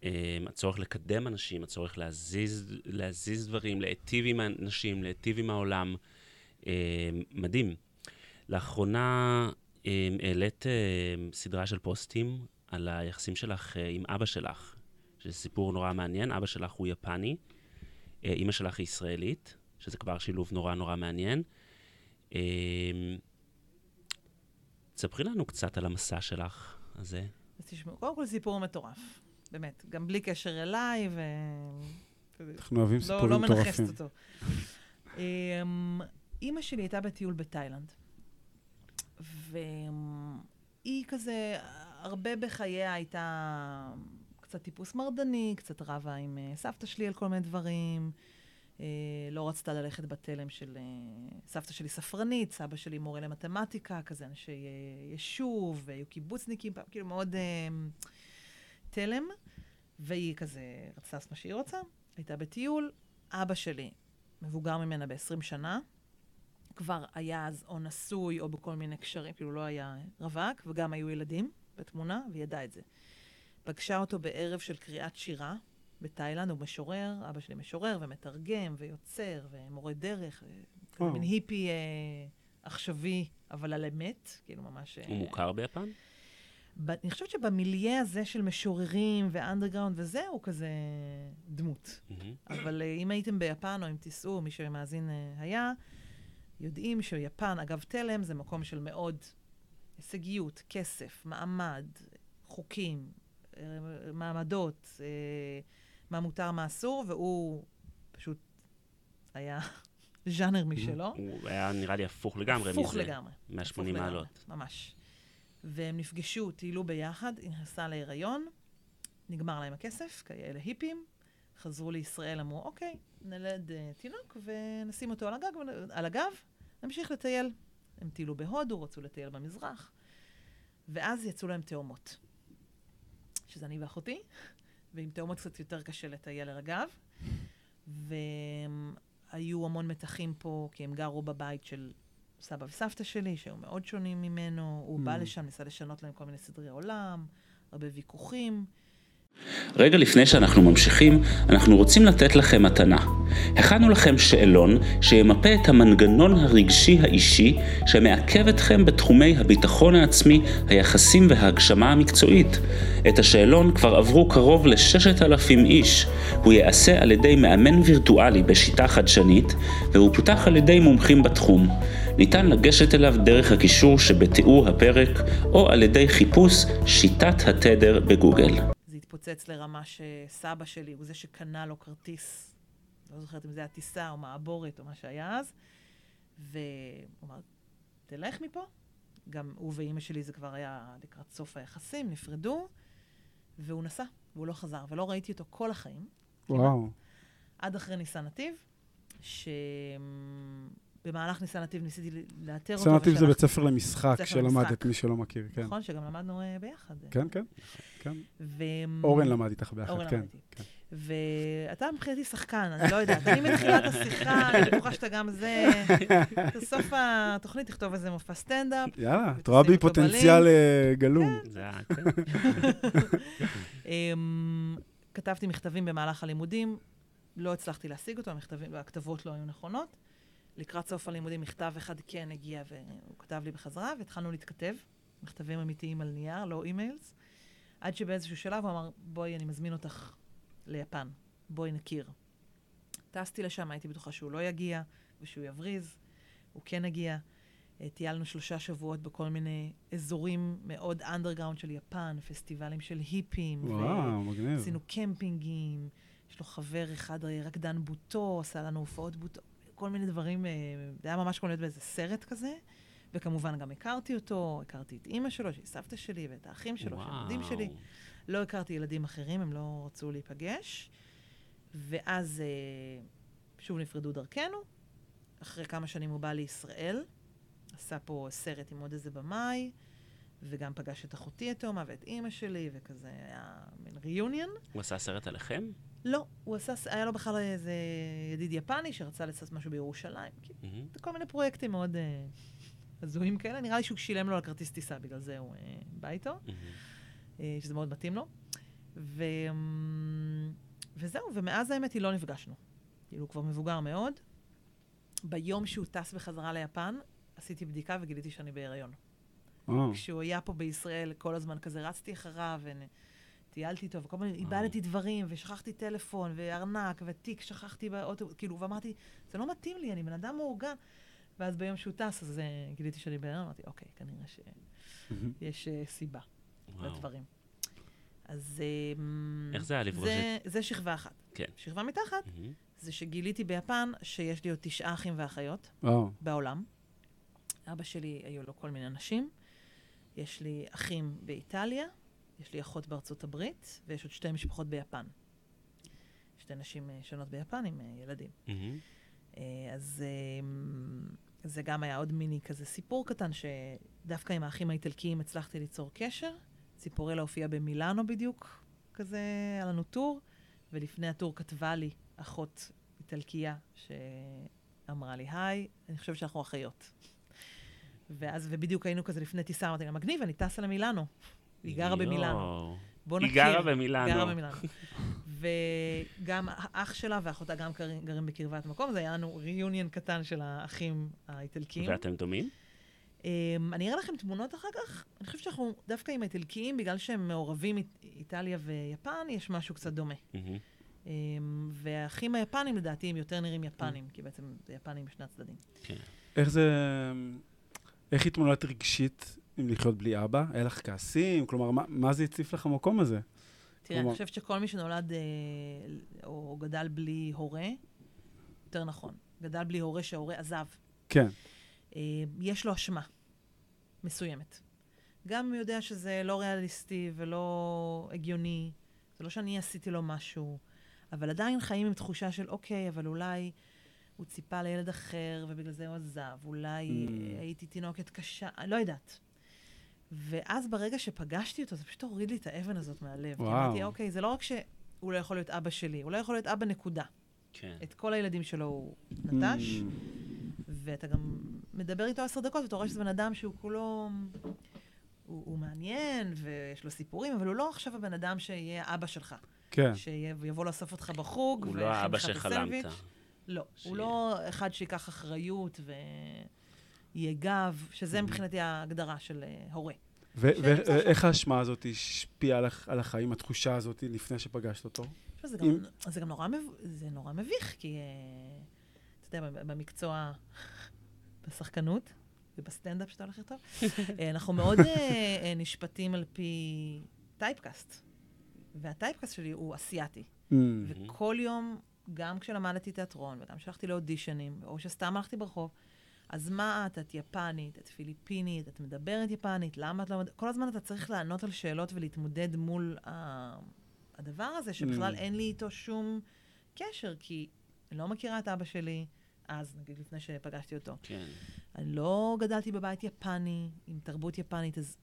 Um, הצורך לקדם אנשים, הצורך להזיז, להזיז דברים, להיטיב עם האנשים, להיטיב עם העולם. Um, מדהים. לאחרונה um, העלית סדרה של פוסטים על היחסים שלך uh, עם אבא שלך, שזה סיפור נורא מעניין. אבא שלך הוא יפני, uh, אימא שלך היא ישראלית. שזה כבר שילוב נורא נורא מעניין. אמ, תספרי לנו קצת על המסע שלך הזה. אז תשמעו, קודם כל סיפור מטורף, באמת, גם בלי קשר אליי, ו... אנחנו אוהבים לא, סיפורים לא מטורפים. מנכסת אותו. אמ, אימא שלי הייתה בטיול בתאילנד, והיא כזה, הרבה בחייה הייתה קצת טיפוס מרדני, קצת רבה עם אה, סבתא שלי על כל מיני דברים. אה, לא רצתה ללכת בתלם של... אה, סבתא שלי ספרנית, סבא שלי מורה למתמטיקה, כזה אנשי יישוב, והיו קיבוצניקים, כאילו מאוד אה, תלם. והיא כזה רצתה לעשות מה שהיא רוצה, הייתה בטיול. אבא שלי, מבוגר ממנה ב-20 שנה, כבר היה אז או נשוי או בכל מיני קשרים, כאילו לא היה רווק, וגם היו ילדים בתמונה, והיא ידעה את זה. פגשה אותו בערב של קריאת שירה בתאילנד, הוא משורר, אבא שלי משורר ומתרגם ויוצר ומורה דרך, וואו. מין היפי אה, עכשווי, אבל על אמת, כאילו ממש... אה, הוא מוכר ביפן? אני חושבת שבמיליה הזה של משוררים ואנדרגראונד וזה, הוא כזה דמות. אבל אה, אם הייתם ביפן, או אם תיסעו, מי שמאזין אה, היה, יודעים שיפן, אגב, תלם זה מקום של מאוד הישגיות, כסף, מעמד, חוקים, אה, מעמדות, מה מותר, מה אסור, והוא פשוט היה ז'אנר משלו. הוא היה נראה לי הפוך לגמרי הפוך מזה. לגמרי. 180 הפוך לגמרי, מעלות. ממש. והם נפגשו, טיילו ביחד, היא נכנסה להיריון, נגמר להם הכסף, כאלה היפים, חזרו לישראל, אמרו, אוקיי, נלד uh, תינוק ונשים אותו על ונ- על הגב, נמשיך לטייל. הם טיילו בהודו, רצו לטייל במזרח, ואז יצאו להם תאומות, שזה אני ואחותי, ועם תאומות קצת יותר קשה לטייל על הגב, והיו המון מתחים פה, כי הם גרו בבית של סבא וסבתא שלי, שהיו מאוד שונים ממנו, הוא בא Mm. לשם, ניסה לשנות להם כל מיני סדרי עולם, הרבה ויכוחים. רגע לפני שאנחנו ממשיכים, אנחנו רוצים לתת לכם מתנה. הכנו לכם שאלון שימפה את המנגנון הרגשי האישי שמעכב אתכם בתחומי הביטחון העצמי, היחסים וההגשמה המקצועית. את השאלון כבר עברו קרוב ל-6,000 איש. הוא ייעשה על ידי מאמן וירטואלי בשיטה חדשנית, והוא פותח על ידי מומחים בתחום. ניתן לגשת אליו דרך הקישור שבתיאור הפרק, או על ידי חיפוש שיטת התדר בגוגל. זה התפוצץ לרמה שסבא שלי הוא זה שקנה לו כרטיס, לא זוכרת אם זה היה טיסה או מעבורת או מה שהיה אז, והוא אמר, תלך מפה. גם הוא ואימא שלי זה כבר היה לקראת סוף היחסים, נפרדו, והוא נסע, והוא לא חזר, ולא ראיתי אותו כל החיים, וואו. עד אחרי ניסן נתיב, שבמהלך ניסן נתיב ניסיתי לאתר אותו. סנטיב זה ושלחתי- בית ספר למשחק שלמדת. מי שלא מכיר, כן. נכון, שגם למדנו אה, ביחד. כן, כן, כן. ו... אורן למד איתך ביחד, אורן כן. למד איתי. כן. ואתה מבחינתי שחקן, אני לא יודעת. אני מתחילת השיחה, אני בטוחה שאתה גם זה. בסוף התוכנית תכתוב איזה מופע סטנדאפ. יאללה, את רואה בי פוטנציאל אה, גלום. זה כן. אמ, כתבתי מכתבים במהלך הלימודים, לא הצלחתי להשיג אותו, והכתבות לא היו נכונות. לקראת סוף הלימודים מכתב אחד כן הגיע והוא כתב לי בחזרה, והתחלנו להתכתב, מכתבים אמיתיים על נייר, לא emails, עד שבאיזשהו שלב הוא אמר, בואי, אני מזמין אותך ליפן, בואי נכיר. טסתי לשם, הייתי בטוחה שהוא לא יגיע ושהוא יבריז, הוא כן הגיע. אה, טיילנו שלושה שבועות בכל מיני אזורים מאוד אנדרגראונד של יפן, פסטיבלים של היפים. וואו, מגניב. עשינו קמפינגים, יש לו חבר אחד, רקדן בוטו, עשה לנו הופעות בוטו, כל מיני דברים, אה, זה היה ממש כמו להיות באיזה סרט כזה. וכמובן גם הכרתי אותו, הכרתי את אימא שלו, שהיא סבתא שלי, ואת האחים שלו, שהילדים שלי. לא הכרתי ילדים אחרים, הם לא רצו להיפגש. ואז אה, שוב נפרדו דרכנו. אחרי כמה שנים הוא בא לישראל, עשה פה סרט עם עוד איזה במאי, וגם פגש את אחותי התאומה ואת אימא שלי, וכזה היה מין ריוניון. הוא עשה סרט עליכם? לא, הוא עשה, היה לו בכלל איזה ידיד יפני שרצה לעשות משהו בירושלים. Mm-hmm. כל מיני פרויקטים מאוד אה, הזויים כאלה. נראה לי שהוא שילם לו על כרטיס טיסה, בגלל זה הוא אה, בא איתו, mm-hmm. אה, שזה מאוד מתאים לו. ו... וזהו, ומאז האמת היא לא נפגשנו. כאילו, הוא כבר מבוגר מאוד. ביום שהוא טס בחזרה ליפן, עשיתי בדיקה וגיליתי שאני בהיריון. Oh. כשהוא היה פה בישראל, כל הזמן כזה רצתי אחריו, וטיילתי איתו, וכל הזמן איבדתי דברים, ושכחתי טלפון, וארנק, ותיק שכחתי באוטו, כאילו, ואמרתי, זה לא מתאים לי, אני בן אדם מאורגן. ואז ביום שהוא טס, אז uh, גיליתי שאני בהיריון, אמרתי, אוקיי, כנראה שיש uh, סיבה. לדברים. אז... אמ, איך זה היה לפגוש את... זה שכבה אחת. כן. שכבה מתחת. זה שגיליתי ביפן שיש לי עוד תשעה אחים ואחיות. בעולם. אבא שלי, היו לו כל מיני אנשים. יש לי אחים באיטליה, יש לי אחות בארצות הברית, ויש עוד שתי משפחות ביפן. שתי נשים אה, שונות ביפן עם אה, ילדים. Mm-hmm. אז אמ, זה גם היה עוד מיני כזה סיפור קטן, שדווקא עם האחים האיטלקיים הצלחתי ליצור קשר. ציפורלה הופיעה במילאנו בדיוק, כזה, היה לנו טור, ולפני הטור כתבה לי אחות איטלקייה שאמרה לי, היי, אני חושבת שאנחנו אחיות. ואז, ובדיוק היינו כזה לפני טיסה, אמרתי לה, מגניב, אני טסה למילאנו. היא גרה במילאנו. בוא נכיר. היא גרה במילאנו. היא גרה במילאנו. וגם האח שלה ואחותה גם גרים בקרבת מקום, זה היה לנו ריוניון קטן של האחים האיטלקיים. ואתם דומים? Um, אני אראה לכם תמונות אחר כך. אני חושבת שאנחנו דווקא עם האיטלקיים, בגלל שהם מעורבים איטליה ויפן, יש משהו קצת דומה. Mm-hmm. Um, והאחים היפנים, לדעתי, הם יותר נראים יפנים, mm-hmm. כי בעצם זה יפנים בשני הצדדים. כן. איך זה... איך התמודדת רגשית לחיות בלי אבא? היה לך כעסים? כלומר, מה, מה זה הציף לך במקום הזה? תראה, כלומר... אני חושבת שכל מי שנולד אה, או גדל בלי הורה, יותר נכון, גדל בלי הורה שההורה עזב. כן. אה, יש לו אשמה מסוימת. גם אם הוא יודע שזה לא ריאליסטי ולא הגיוני, זה לא שאני עשיתי לו משהו, אבל עדיין חיים עם תחושה של, אוקיי, אבל אולי הוא ציפה לילד אחר ובגלל זה הוא עזב, אולי mm. הייתי תינוקת קשה, לא יודעת. ואז ברגע שפגשתי אותו, זה פשוט הוריד לי את האבן הזאת מהלב. וואו. כי אמרתי, אוקיי, זה לא רק שהוא לא יכול להיות אבא שלי, הוא לא יכול להיות אבא נקודה. כן. את כל הילדים שלו הוא נטש, mm. ואתה גם מדבר איתו עשר דקות, ואתה רואה שזה בן אדם שהוא כולו... הוא, הוא מעניין, ויש לו סיפורים, אבל הוא לא עכשיו הבן אדם שיהיה אבא שלך. כן. שיבוא לאסוף אותך בחוג, הוא לא האבא שחלמת. לא, הוא לא אחד שייקח אחריות ויהיה גב, שזה mm-hmm. מבחינתי ההגדרה של uh, הורה. ואיך האשמה הזאת השפיעה על החיים, התחושה הזאת, לפני שפגשת אותו? זה גם, זה גם נורא, זה נורא מביך, כי uh, אתה יודע, במקצוע, בשחקנות ובסטנדאפ שאתה הולך לכתוב, אה, אנחנו מאוד נשפטים על פי טייפקאסט. והטייפקאסט שלי הוא אסיאתי. וכל יום גם כשלמדתי תיאטרון, וגם כשהלכתי לאודישנים, או שסתם הלכתי ברחוב, אז מה את? את יפנית, את פיליפינית, את מדברת יפנית, למה את לא... כל הזמן אתה צריך לענות על שאלות ולהתמודד מול ה... הדבר הזה, שבכלל mm. אין לי איתו שום קשר, כי אני לא מכירה את אבא שלי, אז, נגיד, לפני שפגשתי אותו. כן. אני לא גדלתי בבית יפני, עם תרבות יפנית, אז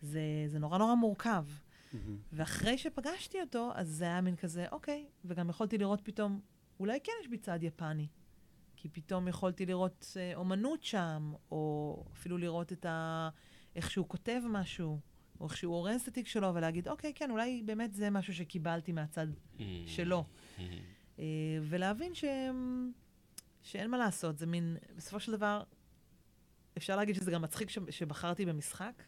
זה, זה נורא נורא מורכב. Mm-hmm. ואחרי שפגשתי אותו, אז זה היה מין כזה, אוקיי, וגם יכולתי לראות פתאום, אולי כן יש בי צד יפני. כי פתאום יכולתי לראות אה, אומנות שם, או אפילו לראות את ה... איך שהוא כותב משהו, או איך שהוא אורז את התיק שלו, ולהגיד, אוקיי, כן, אולי באמת זה משהו שקיבלתי מהצד mm-hmm. שלו. Mm-hmm. אה, ולהבין ש... שאין מה לעשות, זה מין, בסופו של דבר, אפשר להגיד שזה גם מצחיק ש... שבחרתי במשחק.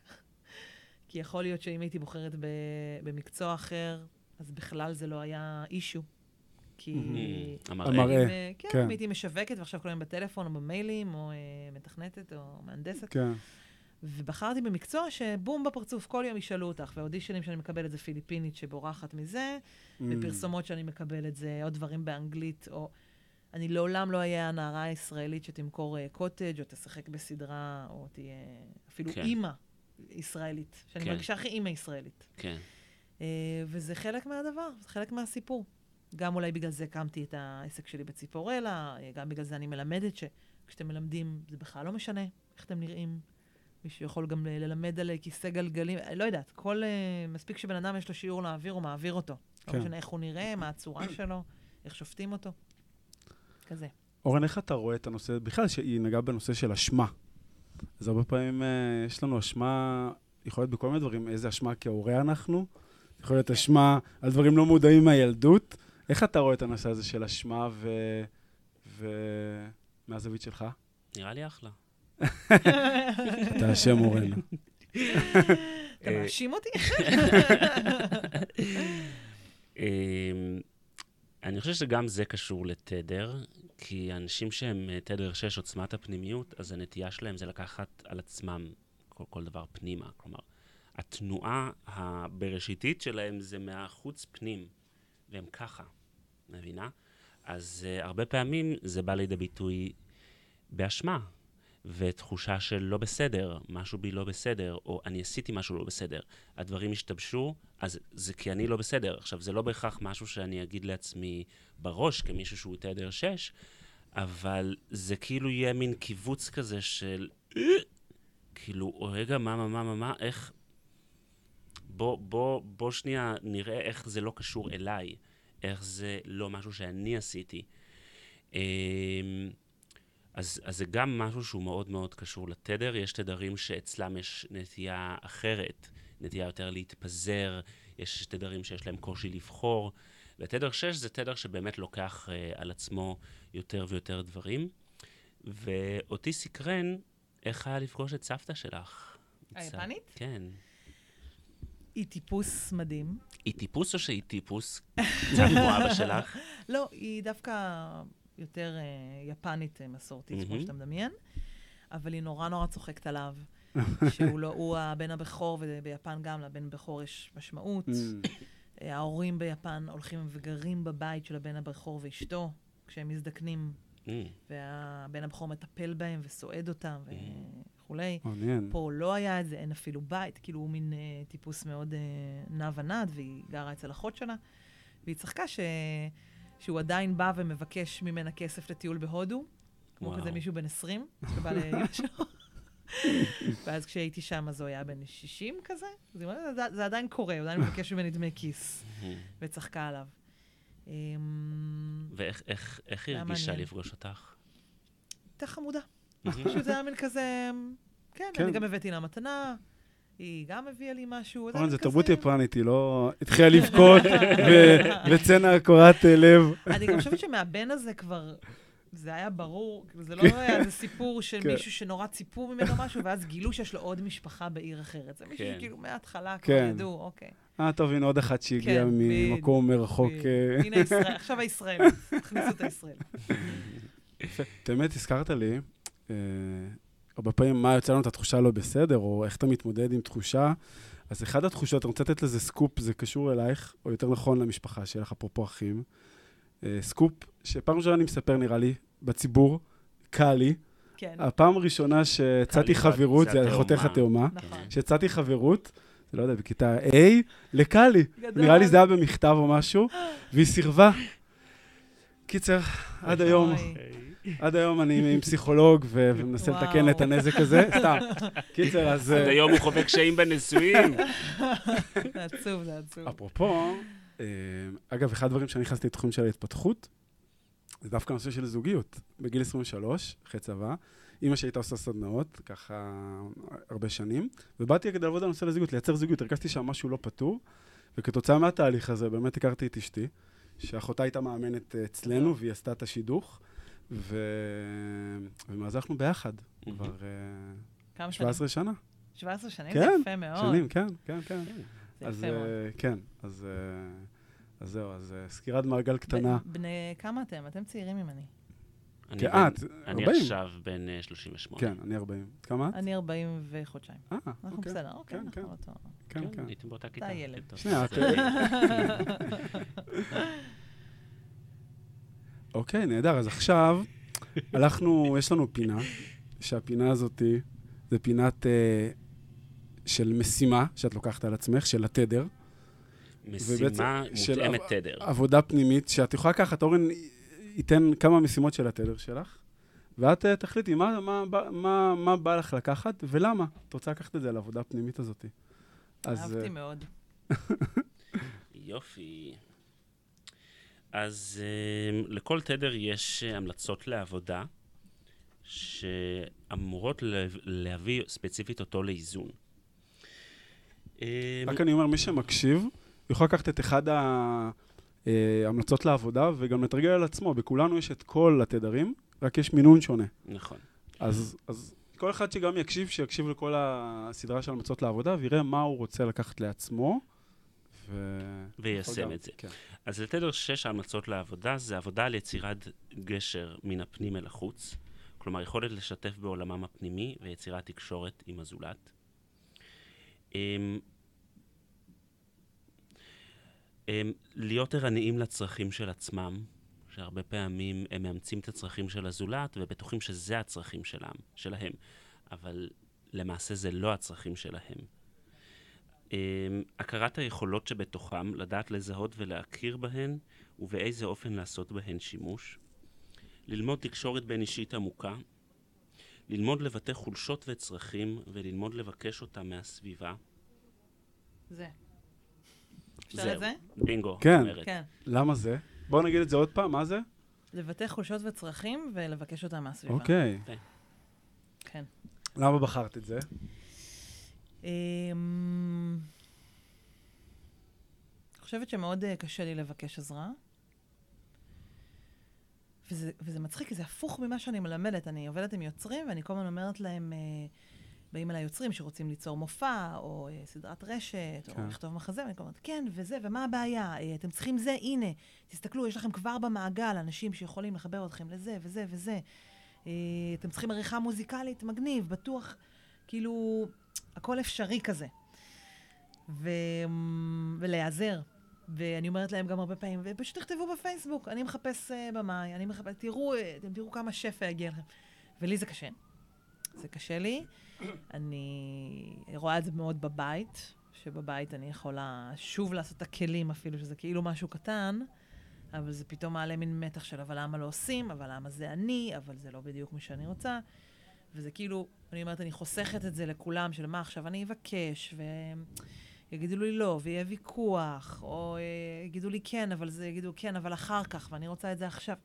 כי יכול להיות שאם הייתי בוחרת במקצוע אחר, אז בכלל זה לא היה אישו. כי... Mm, המראה. המראה. אה, כן, כן. הייתי משווקת ועכשיו כל היום בטלפון או במיילים, או אה, מתכנתת או מהנדסת. כן. ובחרתי במקצוע שבום בפרצוף, כל יום ישאלו אותך, ואודישנים שאני מקבלת זה פיליפינית שבורחת מזה, Mm. ופרסומות שאני מקבלת זה עוד דברים באנגלית, או... אני לעולם לא אהיה הנערה הישראלית שתמכור אה, קוטג' או תשחק בסדרה, או תהיה אפילו כן. אימא ישראלית, שאני כן. מרגישה הכי אימא ישראלית. כן. אה, וזה חלק מהדבר, זה חלק מהסיפור. גם אולי בגלל זה הקמתי את העסק שלי בציפורלה, אה, גם בגלל זה אני מלמדת שכשאתם מלמדים, זה בכלל לא משנה איך אתם נראים. מישהו יכול גם ללמד על אה, כיסא גלגלים, אה, לא יודעת, כל... מספיק שבן אדם יש לו שיעור להעביר, הוא מעביר אותו. כן. לא משנה איך הוא נראה, מה הצורה שלו, איך שופטים אותו. כזה. אורן, איך אתה רואה את הנושא, בכלל שהיא נגעה בנושא של אשמה. אז הרבה פעמים אה, יש לנו אשמה, יכול להיות בכל מיני דברים, איזה אשמה כהורה אנחנו, יכול להיות כן. אשמה על דברים לא מודעים מהילדות. איך אתה רואה את הנושא הזה של אשמה ו... ו... מהזווית שלך? נראה לי אחלה. אתה אשם, אורן. אתה אה, מאשים אותי? אמ, אני חושב שגם זה קשור לתדר, כי אנשים שהם אה, תדר 6 עוצמת הפנימיות, אז הנטייה שלהם זה לקחת על עצמם כל, כל דבר פנימה. כלומר, התנועה הבראשיתית שלהם זה מהחוץ פנים, והם ככה, מבינה? אז uh, הרבה פעמים זה בא לידי ביטוי באשמה, ותחושה של לא בסדר, משהו בי לא בסדר, או אני עשיתי משהו לא בסדר. הדברים השתבשו, אז זה כי אני לא בסדר. עכשיו, זה לא בהכרח משהו שאני אגיד לעצמי בראש, כמישהו שהוא תדר 6, אבל זה כאילו יהיה מין קיבוץ כזה של... "אה", כאילו, רגע, מה, מה, מה, מה, מה, איך... בוא, בוא, בוא שנייה נראה איך זה לא קשור אליי, איך זה לא משהו שאני עשיתי. אמ, אז, אז זה גם משהו שהוא מאוד מאוד קשור לתדר. יש תדרים שאצלם יש נטייה אחרת, נטייה יותר להתפזר, יש תדרים שיש להם קושי לבחור. ותדר 6 זה תדר שבאמת לוקח uh, על עצמו יותר ויותר דברים. ואותי סקרן איך היה לפגוש את סבתא שלך. היפנית? כן. היא טיפוס מדהים. היא טיפוס או שהיא טיפוס? קצת כמו אבא שלך? לא, היא דווקא יותר אה, יפנית אה, מסורתית, כמו. שאתה מדמיין, אבל היא נורא נורא צוחקת עליו, שהוא לא, הוא הבן הבכור, וביפן גם לבן הבכור יש משמעות. Mm. אה, ההורים ביפן הולכים וגרים בבית של הבן הבכור ואשתו, כשהם מזדקנים, Mm, והבן הבכור מטפל בהם וסועד אותם וכולי. מעניין. פה לא היה את זה, אין אפילו בית, כאילו הוא מין אה, טיפוס מאוד אה, נע ונד, והיא גרה אצל אחות שלה, והיא צחקה ש... שהוא עדיין בא ומבקש ממנה כסף לטיול בהודו, כמו וואו. כזה מישהו בן 20, שבא לאמא שלו. ואז כשהייתי שם, אז הוא היה בן 60 כזה, אז היא אומרת, "זה- זה עדיין קורה, הוא עדיין מבקש ממני דמי כיס. וצחקה עליו. ואיך איך, איך היא הרגישה. לפגוש אותך? הייתה חמודה. פשוט זה היה מין כזה, כן, כן. אני גם הבאתי לה מתנה, היא גם הביאה לי משהו. אורן, כזה- תרבות יפנית, היא לא התחילה לבכות וצנע קורת אה, לב. אני גם חושבת שמהבן הזה כבר, זה היה ברור, כאילו, זה לא היה איזה סיפור של כן. מישהו שנורא ציפו ממנו משהו, ואז גילו שיש לו עוד משפחה בעיר אחרת. זה מישהו כן. שכאילו מההתחלה כבר כן. ידעו, אוקיי. אה, טוב, הנה עוד אחת שהגיעה כן, ממקום מרחוק. אה, הנה ישראל, עכשיו הישראלית, תכניסו את הישראלית. את האמת, הזכרת לי, הרבה פעמים מה יוצא לנו את התחושה לא בסדר, או איך אתה מתמודד עם תחושה. אז אחת התחושות, אני רוצה לתת לזה סקופ, זה קשור אלייך, או יותר נכון למשפחה שלך, אפרופו אחים. אה, סקופ שפעם ראשונה אני מספר, נראה לי, בציבור, קל לי. כן, הפעם הראשונה שהצעתי חברות, זה אחותך התאומה. נכון. שהצעתי חברות, זה לא יודע, בכיתה א', לקאלי. נראה לי זה היה במכתב או משהו, והיא סירבה. קיצר, עד היום, עד היום אני עם פסיכולוג ומנסה. לתקן את הנזק הזה, סתם. קיצר, אז... עד אה, היום הוא חווה קשיים בנישואים. זה עצוב, זה עצוב. אפרופו, אה, אגב, אחד הדברים שאני נכנסתי לתחום של ההתפתחות, זה דווקא הנושא של זוגיות. בגיל 23, אחרי צבא, אימא שהייתה עושה סדנאות, ככה הרבה שנים, ובאתי כדי לעבוד על הנושא לזוגיות, לייצר זוגיות, הרגשתי שם משהו לא פתור, וכתוצאה מהתהליך הזה באמת הכרתי את אשתי, שאחותה הייתה מאמנת אה, אצלנו, והיא עשתה את השידוך, ו... ומאז אנחנו ביחד, כבר אה, כמה שנים? 17 שנה. 17 שנים? כן, זה יפה מאוד. שנים, כן, כן, כן. זה אז יפה מאוד. אה, כן, אז, אה, אז זהו, אז אה, סקירת מעגל קטנה. ב- בני כמה אתם? אתם צעירים ממני. אני כן, אה, את אני 40. עכשיו בן אה, 38. כן, אני 40. כמה את? אני 40 וחודשיים. אה, אנחנו אוקיי. בסדר, אוקיי, כן, אנחנו כן. אותו. כן, כן. הייתם באותה כיתה. ילד. כן, טוב. שנייה, את... אוקיי, נהדר. אז עכשיו, הלכנו, יש לנו פינה, שהפינה הזאת זה פינת אה, של משימה שאת לוקחת על עצמך, של התדר. משימה ובעצם של מותאמת עב- תדר. עבודה פנימית, שאת יכולה לקחת, אורן ייתן כמה משימות של התדר שלך, ואת אה, תחליטי מה, מה, מה, מה, מה בא לך לקחת ולמה. את רוצה לקחת את זה לעבודה הפנימית הזאת. אז אהבתי אה, מאוד. יופי. אז אה, לכל תדר יש אה, המלצות לעבודה שאמורות להב- להביא ספציפית אותו לאיזון. אה, רק אני אומר, מי שמקשיב, יכול לקחת את אחד ההמלצות לעבודה וגם לתרגל על עצמו. בכולנו יש את כל התדרים, רק יש מינון שונה. נכון. אז, אז כל אחד שגם יקשיב, שיקשיב לכל הסדרה של המלצות לעבודה ויראה מה הוא רוצה לקחת לעצמו. ו... ויישם גם- את זה. כן. אז לתדר שש ההמלצות לעבודה זה עבודה על יצירת גשר מן הפנים אל החוץ, כלומר יכולת לשתף בעולמם הפנימי ויצירת תקשורת עם הזולת. אמ, אמ, להיות ערניים לצרכים של עצמם, שהרבה פעמים הם מאמצים את הצרכים של הזולת ובטוחים שזה הצרכים שלהם, שלהם, אבל למעשה זה לא הצרכים שלהם. Um, הכרת היכולות שבתוכם, לדעת לזהות ולהכיר בהן, ובאיזה אופן לעשות בהן שימוש. ללמוד תקשורת בין אישית עמוקה. ללמוד לבטא חולשות וצרכים, וללמוד לבקש אותם מהסביבה. זה. זהו. זה? בינגו, כן. אומרת. כן. למה זה? בואו נגיד את זה עוד פעם, מה זה? לבטא חולשות וצרכים ולבקש אותם מהסביבה. אוקיי. כן. למה בחרת את זה? אמ, אני חושבת שמאוד אה, קשה לי לבקש עזרה. וזה, וזה מצחיק, כי זה הפוך ממה שאני מלמדת. אני עובדת עם יוצרים, ואני כל הזמן אומרת להם, אה, באים אליי יוצרים שרוצים ליצור מופע, או אה, סדרת רשת, כן. או לכתוב מחזה, ואני כל אומרת, כן, וזה, ומה הבעיה? אה, אתם צריכים זה, הנה, תסתכלו, יש לכם כבר במעגל אנשים שיכולים לחבר אתכם לזה, וזה, וזה. אה, אתם צריכים עריכה מוזיקלית, מגניב, בטוח, כאילו, הכל אפשרי כזה. ו... ולהיעזר. ואני אומרת להם גם הרבה פעמים, ופשוט תכתבו בפייסבוק, אני מחפש uh, במאי, אני מחפש, תראו, אה, אתם תראו כמה שפע יגיע לכם. ולי זה קשה. זה קשה לי. אני רואה את זה מאוד בבית, שבבית אני יכולה שוב לעשות את הכלים אפילו, שזה כאילו משהו קטן, אבל זה פתאום מעלה מין מתח של אבל למה לא עושים, אבל למה זה אני, אבל זה לא בדיוק מה שאני רוצה. וזה כאילו, אני אומרת, אני חוסכת את זה לכולם, של מה עכשיו אני אבקש, ויגידו לי לא, ויהיה ויכוח, או אה, יגידו לי כן, אבל זה, יגידו כן, אבל אחר כך, ואני רוצה את זה עכשיו.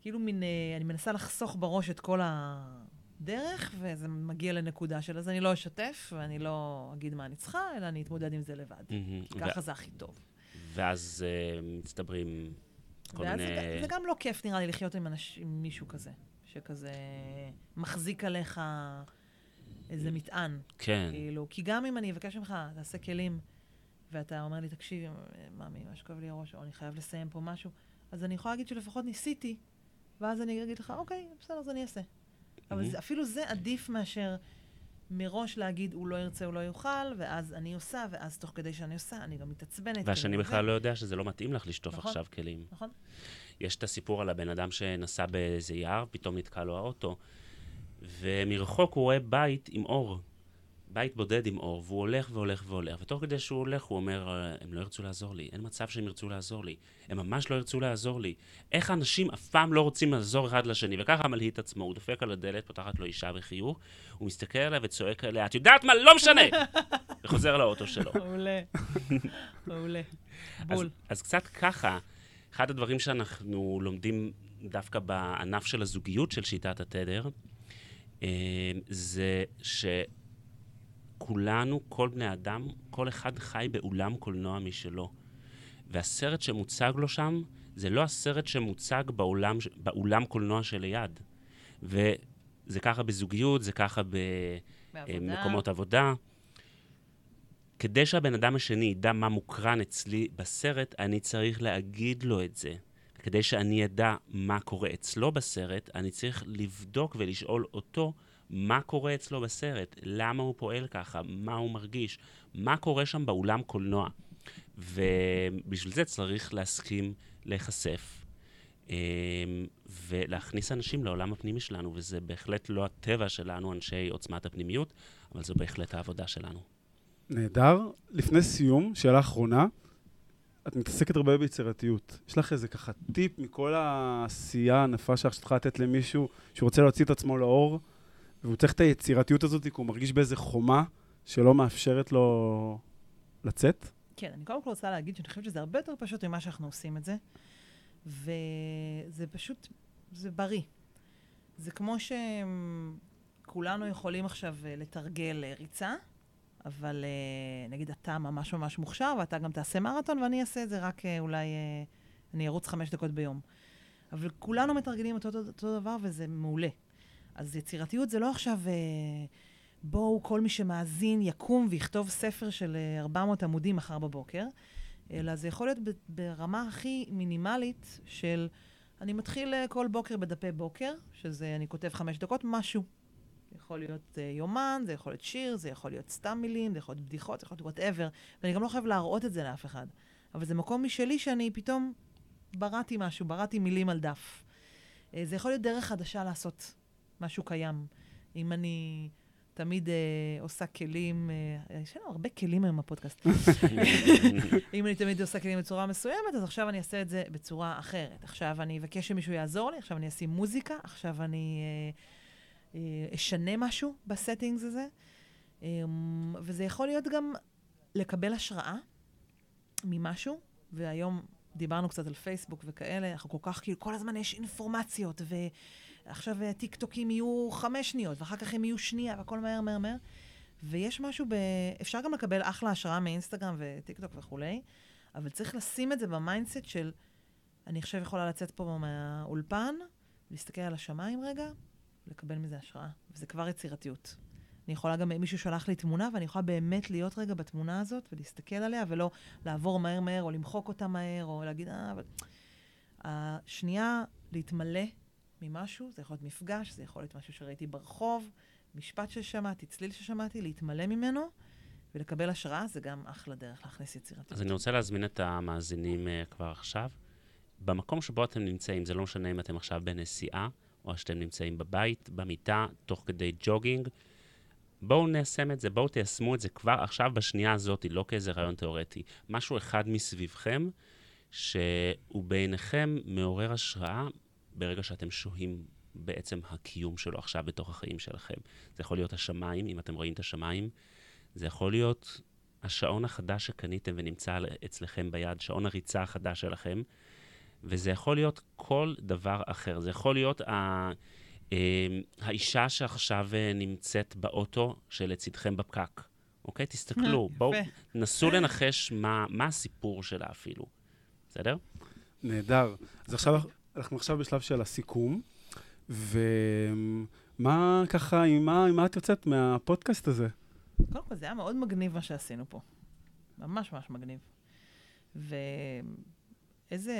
כאילו מין, אה, אני מנסה לחסוך בראש את כל הדרך, וזה מגיע לנקודה של אז אני לא אשתף, ואני לא אגיד מה אני צריכה, אלא אני אתמודד עם זה לבד. מהמם. ככה זה הכי טוב. ואז אה, מצטברים כל ואז מיני... זה, זה גם לא כיף, נראה לי, לחיות עם, אנש, עם מישהו כזה, שכזה מחזיק עליך איזה מטען. כן. כאילו, כי גם אם אני אבקש ממך, תעשה כלים, ואתה אומר לי, תקשיבי, מאמי, מה שכואב לי הראש, או אני חייב לסיים פה משהו, אז אני יכולה להגיד שלפחות ניסיתי, ואז אני אגיד לך, אוקיי, בסדר, אז אני אעשה. אבל. זה, אפילו זה עדיף מאשר מראש להגיד, הוא לא ירצה, הוא לא יוכל, ואז אני עושה, ואז תוך כדי שאני עושה, אני גם מתעצבנת. והשני כזה, בכלל לא יודע שזה לא מתאים לך לשטוף נכון. עכשיו כלים. נכון? יש את הסיפור על הבן אדם שנסע באיזה יער, פתאום נתקע לו האוטו, ומרחוק הוא רואה בית עם אור. בית בודד עם אור, והוא הולך והולך והולך, ותוך כדי שהוא הולך הוא אומר, "אה, הם לא ירצו לעזור לי, אין מצב שהם ירצו לעזור לי, הם ממש לא ירצו לעזור לי. איך אנשים אף פעם לא רוצים לעזור אחד לשני? וככה מלהיט עצמו, הוא דופק על הדלת, פותחת לו אישה בחיוך, הוא מסתכל עליה וצועק עליה, את יודעת מה? לא משנה! וחוזר לאוטו שלו. מעולה. מעולה. בול. אז, קצת ככה, אחד הדברים שאנחנו לומדים דווקא בענף של הזוגיות של שיטת התדר, אה, זה שכולנו, כל בני אדם, כל אחד חי באולם קולנוע משלו. והסרט שמוצג לו שם, זה לא הסרט שמוצג באולם, באולם קולנוע שליד. וזה ככה בזוגיות, זה ככה. במקומות עבודה. כדי שהבן אדם השני ידע מה מוקרן אצלי בסרט, אני צריך להגיד לו את זה. כדי שאני אדע מה קורה אצלו בסרט, אני צריך לבדוק ולשאול אותו מה קורה אצלו בסרט, למה הוא פועל ככה, מה הוא מרגיש, מה קורה שם באולם קולנוע. ובשביל זה צריך להסכים להיחשף אמ, ולהכניס אנשים לעולם הפנימי שלנו, וזה בהחלט לא הטבע שלנו, אנשי עוצמת הפנימיות, אבל זו בהחלט העבודה שלנו. נהדר. לפני סיום, שאלה אחרונה. את מתעסקת הרבה ביצירתיות. יש לך איזה ככה טיפ מכל העשייה הענפה שלך שאת יכולה לתת למישהו שרוצה להוציא את עצמו לאור, והוא צריך את היצירתיות הזאת, כי הוא מרגיש באיזה חומה שלא מאפשרת לו לצאת? כן, אני קודם כל רוצה להגיד שאני חושבת שזה הרבה יותר פשוט ממה שאנחנו עושים את זה, וזה פשוט, זה בריא. זה כמו שכולנו יכולים עכשיו אה, לתרגל אה, ריצה, אבל אה, נגיד אתה ממש ממש מוכשר, ואתה גם תעשה מרתון, ואני אעשה את זה רק אולי, אני ארוץ חמש דקות ביום. אבל כולנו מתרגלים אותו, אותו דבר, וזה מעולה. אז יצירתיות זה לא עכשיו... בואו כל מי שמאזין יקום ויכתוב ספר של 400 עמודים מחר בבוקר, אלא זה יכול להיות ברמה הכי מינימלית של אני מתחיל אה, כל בוקר בדפי בוקר, שזה אני כותב חמש דקות, משהו. זה יכול להיות אה, יומן, זה יכול להיות שיר, זה יכול להיות סתם מילים, זה יכול להיות בדיחות, זה יכול להיות whatever, ואני גם לא חייב להראות את זה לאף אחד. אבל זה מקום משלי שאני פתאום בראתי משהו, בראתי מילים על דף. אה, זה יכול להיות דרך חדשה לעשות משהו קיים. אם אני... תמיד אה, עושה כלים, אה, יש לנו הרבה כלים היום בפודקאסט. אם אני תמיד עושה כלים בצורה מסוימת, אז עכשיו אני אעשה את זה בצורה אחרת. עכשיו אני אבקש שמישהו יעזור לי, עכשיו אני אשים מוזיקה, עכשיו אני אה, אה, אשנה משהו ב settings הזה. אה, וזה יכול להיות גם לקבל השראה ממשהו, והיום דיברנו קצת על פייסבוק וכאלה, אנחנו כל כך, כאילו, כל הזמן יש אינפורמציות, ו... עכשיו הטיקטוקים אה, יהיו חמש שניות, ואחר כך הם יהיו שנייה, והכל מהר, מהר, מהר. ויש משהו ב... אפשר גם לקבל אחלה השראה מאינסטגרם וטיקטוק וכולי, אבל צריך לשים את זה ב mindset של, אני עכשיו יכולה לצאת פה מהאולפן, להסתכל על השמיים רגע, לקבל מזה השראה. וזה כבר יצירתיות. אני יכולה גם, מישהו שלח לי תמונה, ואני יכולה באמת להיות רגע בתמונה הזאת ולהסתכל עליה, ולא לעבור מהר מהר, או למחוק אותה מהר, או להגיד, אה, אבל... השנייה, להתמלא ממשהו, זה יכול להיות מפגש, זה יכול להיות משהו שראיתי ברחוב, משפט ששמעתי, צליל ששמעתי, להתמלא ממנו ולקבל השראה, זה גם אחלה דרך להכניס יצירתיות. אז אני רוצה להזמין את המאזינים uh, כבר עכשיו. במקום שבו אתם נמצאים, זה לא משנה אם אתם עכשיו בנסיעה, או שאתם נמצאים בבית, במיטה, תוך כדי ג'וגינג, בואו ניישם את זה, בואו תיישמו את זה כבר עכשיו בשנייה הזאת, לא כאיזה רעיון תיאורטי. משהו אחד מסביבכם, שהוא בעיניכם מעורר השראה ברגע שאתם שוהים בעצם הקיום שלו עכשיו בתוך החיים שלכם. זה יכול להיות השמיים, אם אתם רואים את השמיים, זה יכול להיות השעון החדש שקניתם ונמצא אצלכם ביד, שעון הריצה החדש שלכם, וזה יכול להיות כל דבר אחר. זה יכול להיות ה... אה, האישה שעכשיו אה, נמצאת באוטו שלצידכם בפקק. אוקיי? תסתכלו, בואו, נסו לנחש מה, מה הסיפור שלה אפילו. בסדר? נהדר. אז עכשיו אנחנו עכשיו בשלב של הסיכום, ומה ככה, עם מה, עם מה את יוצאת מהפודקאסט הזה? קודם כל, זה היה מאוד מגניב מה שעשינו פה. ממש ממש מגניב. ואיזה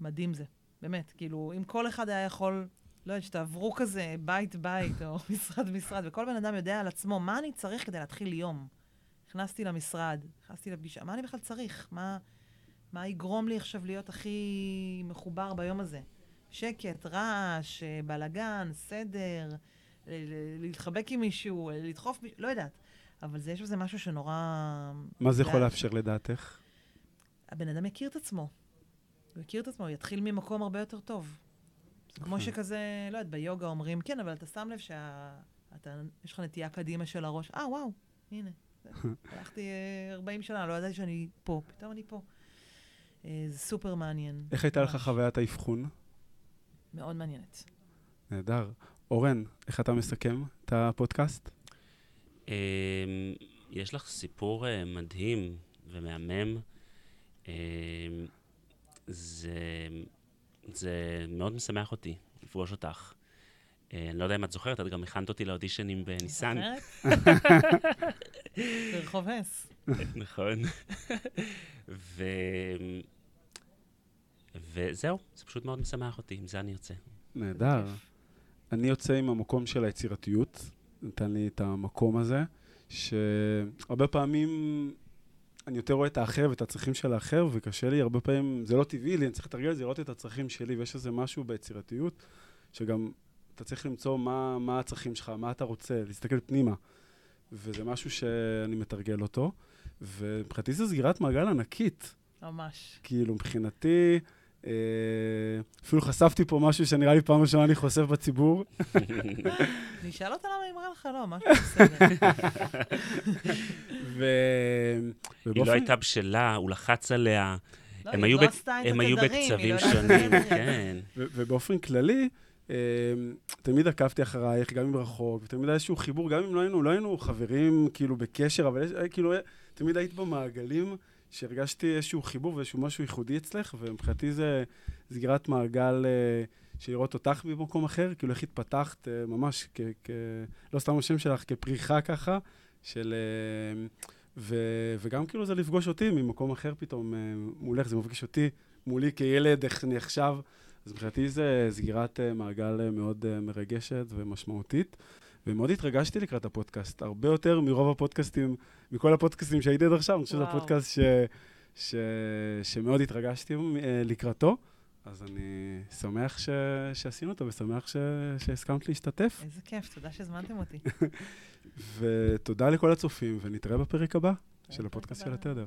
מדהים זה, באמת. כאילו, אם כל אחד היה יכול, לא יודעת, שתעברו כזה בית-בית או משרד-משרד, וכל בן אדם יודע על עצמו מה אני צריך כדי להתחיל יום. נכנסתי למשרד, נכנסתי לפגישה, מה אני בכלל צריך? מה... מה יגרום לי עכשיו להיות הכי מחובר ביום הזה? שקט, רעש, בלאגן, סדר, להתחבק עם מישהו, לדחוף מישהו, לא יודעת. אבל זה, יש בזה משהו שנורא... מה זה יכול לאפשר לדעתך? הבן אדם יכיר את עצמו. הוא יכיר את עצמו, הוא יתחיל ממקום הרבה יותר טוב. כמו נכון. שכזה, לא יודעת, ביוגה אומרים, כן, אבל אתה שם לב שיש לך נטייה קדימה של הראש, אה, וואו, הנה. הלכתי 40 אה, שנה, לא ידעתי שאני פה, פתאום אני פה. אה, זה סופר מעניין. איך הייתה לך חוויית האבחון? מאוד מעניינת. נהדר. אורן, איך אתה מסכם את הפודקאסט? אמ, יש לך סיפור אה, מדהים ומהמם. זה, זה מאוד משמח אותי לפגוש אותך. אה, אני לא יודע אם את זוכרת, את גם הכנת אותי לאודישנים בניסן. ברחוב הס. נכון. וזהו, זה פשוט מאוד משמח אותי, עם זה אני יוצא. נהדר. אני יוצא עם המקום של היצירתיות, נתן לי את המקום הזה, שהרבה פעמים אני יותר רואה את האחר ואת הצרכים של האחר, וקשה לי הרבה פעמים, זה לא טבעי לי, אני צריך לתרגל את זה, לראות את הצרכים שלי, ויש איזה משהו ביצירתיות, שגם אתה צריך למצוא מה, מה הצרכים שלך, מה אתה רוצה, להסתכל פנימה. וזה משהו שאני מתרגל אותו, ומבחינתי זו סגירת מעגל ענקית. ממש. כאילו, מבחינתי, אפילו חשפתי פה משהו שנראה לי פעם ראשונה אני חושף בציבור. אני אשאל אותה למה היא אמרה לך לא, משהו בסדר. ו... היא לא הייתה בשלה, הוא לחץ עליה. לא, הם היא היו לא הם היו בקצבים לא שונים. כן. ובאופן כללי, אה, תמיד עקבתי אחרייך, גם אם רחוק, ותמיד היה איזשהו חיבור, גם אם לא היינו, חברים כאילו בקשר, אבל יש, אה, כאילו, אה, תמיד היית במעגלים שהרגשתי איזשהו חיבור ואיזשהו משהו ייחודי אצלך, ומבחינתי זה סגירת מעגל אה, של לראות אותך במקום אחר, כאילו איך התפתחת אה, ממש, כ, כ, לא סתם השם שלך, כפריחה ככה, של... אה, ו, וגם כאילו זה לפגוש אותי ממקום אחר פתאום אה, מולך, זה מפגיש אותי מולי כילד, איך אני עכשיו. אז מבחינתי זה סגירת אה, מעגל אה, מאוד אה, מרגשת ומשמעותית. ומאוד התרגשתי לקראת הפודקאסט, הרבה יותר מרוב הפודקאסטים, מכל הפודקאסטים שהייתי עד עכשיו, אני חושב שזה. הפודקאסט ש, ש, שמאוד התרגשתי אה, לקראתו. אז אני שמח ש, שעשינו אותו ושמח ש, שהסכמת להשתתף. איזה כיף, תודה שהזמנתם אותי. ותודה לכל הצופים, ונתראה בפרק הבא של הפודקאסט של. התדר.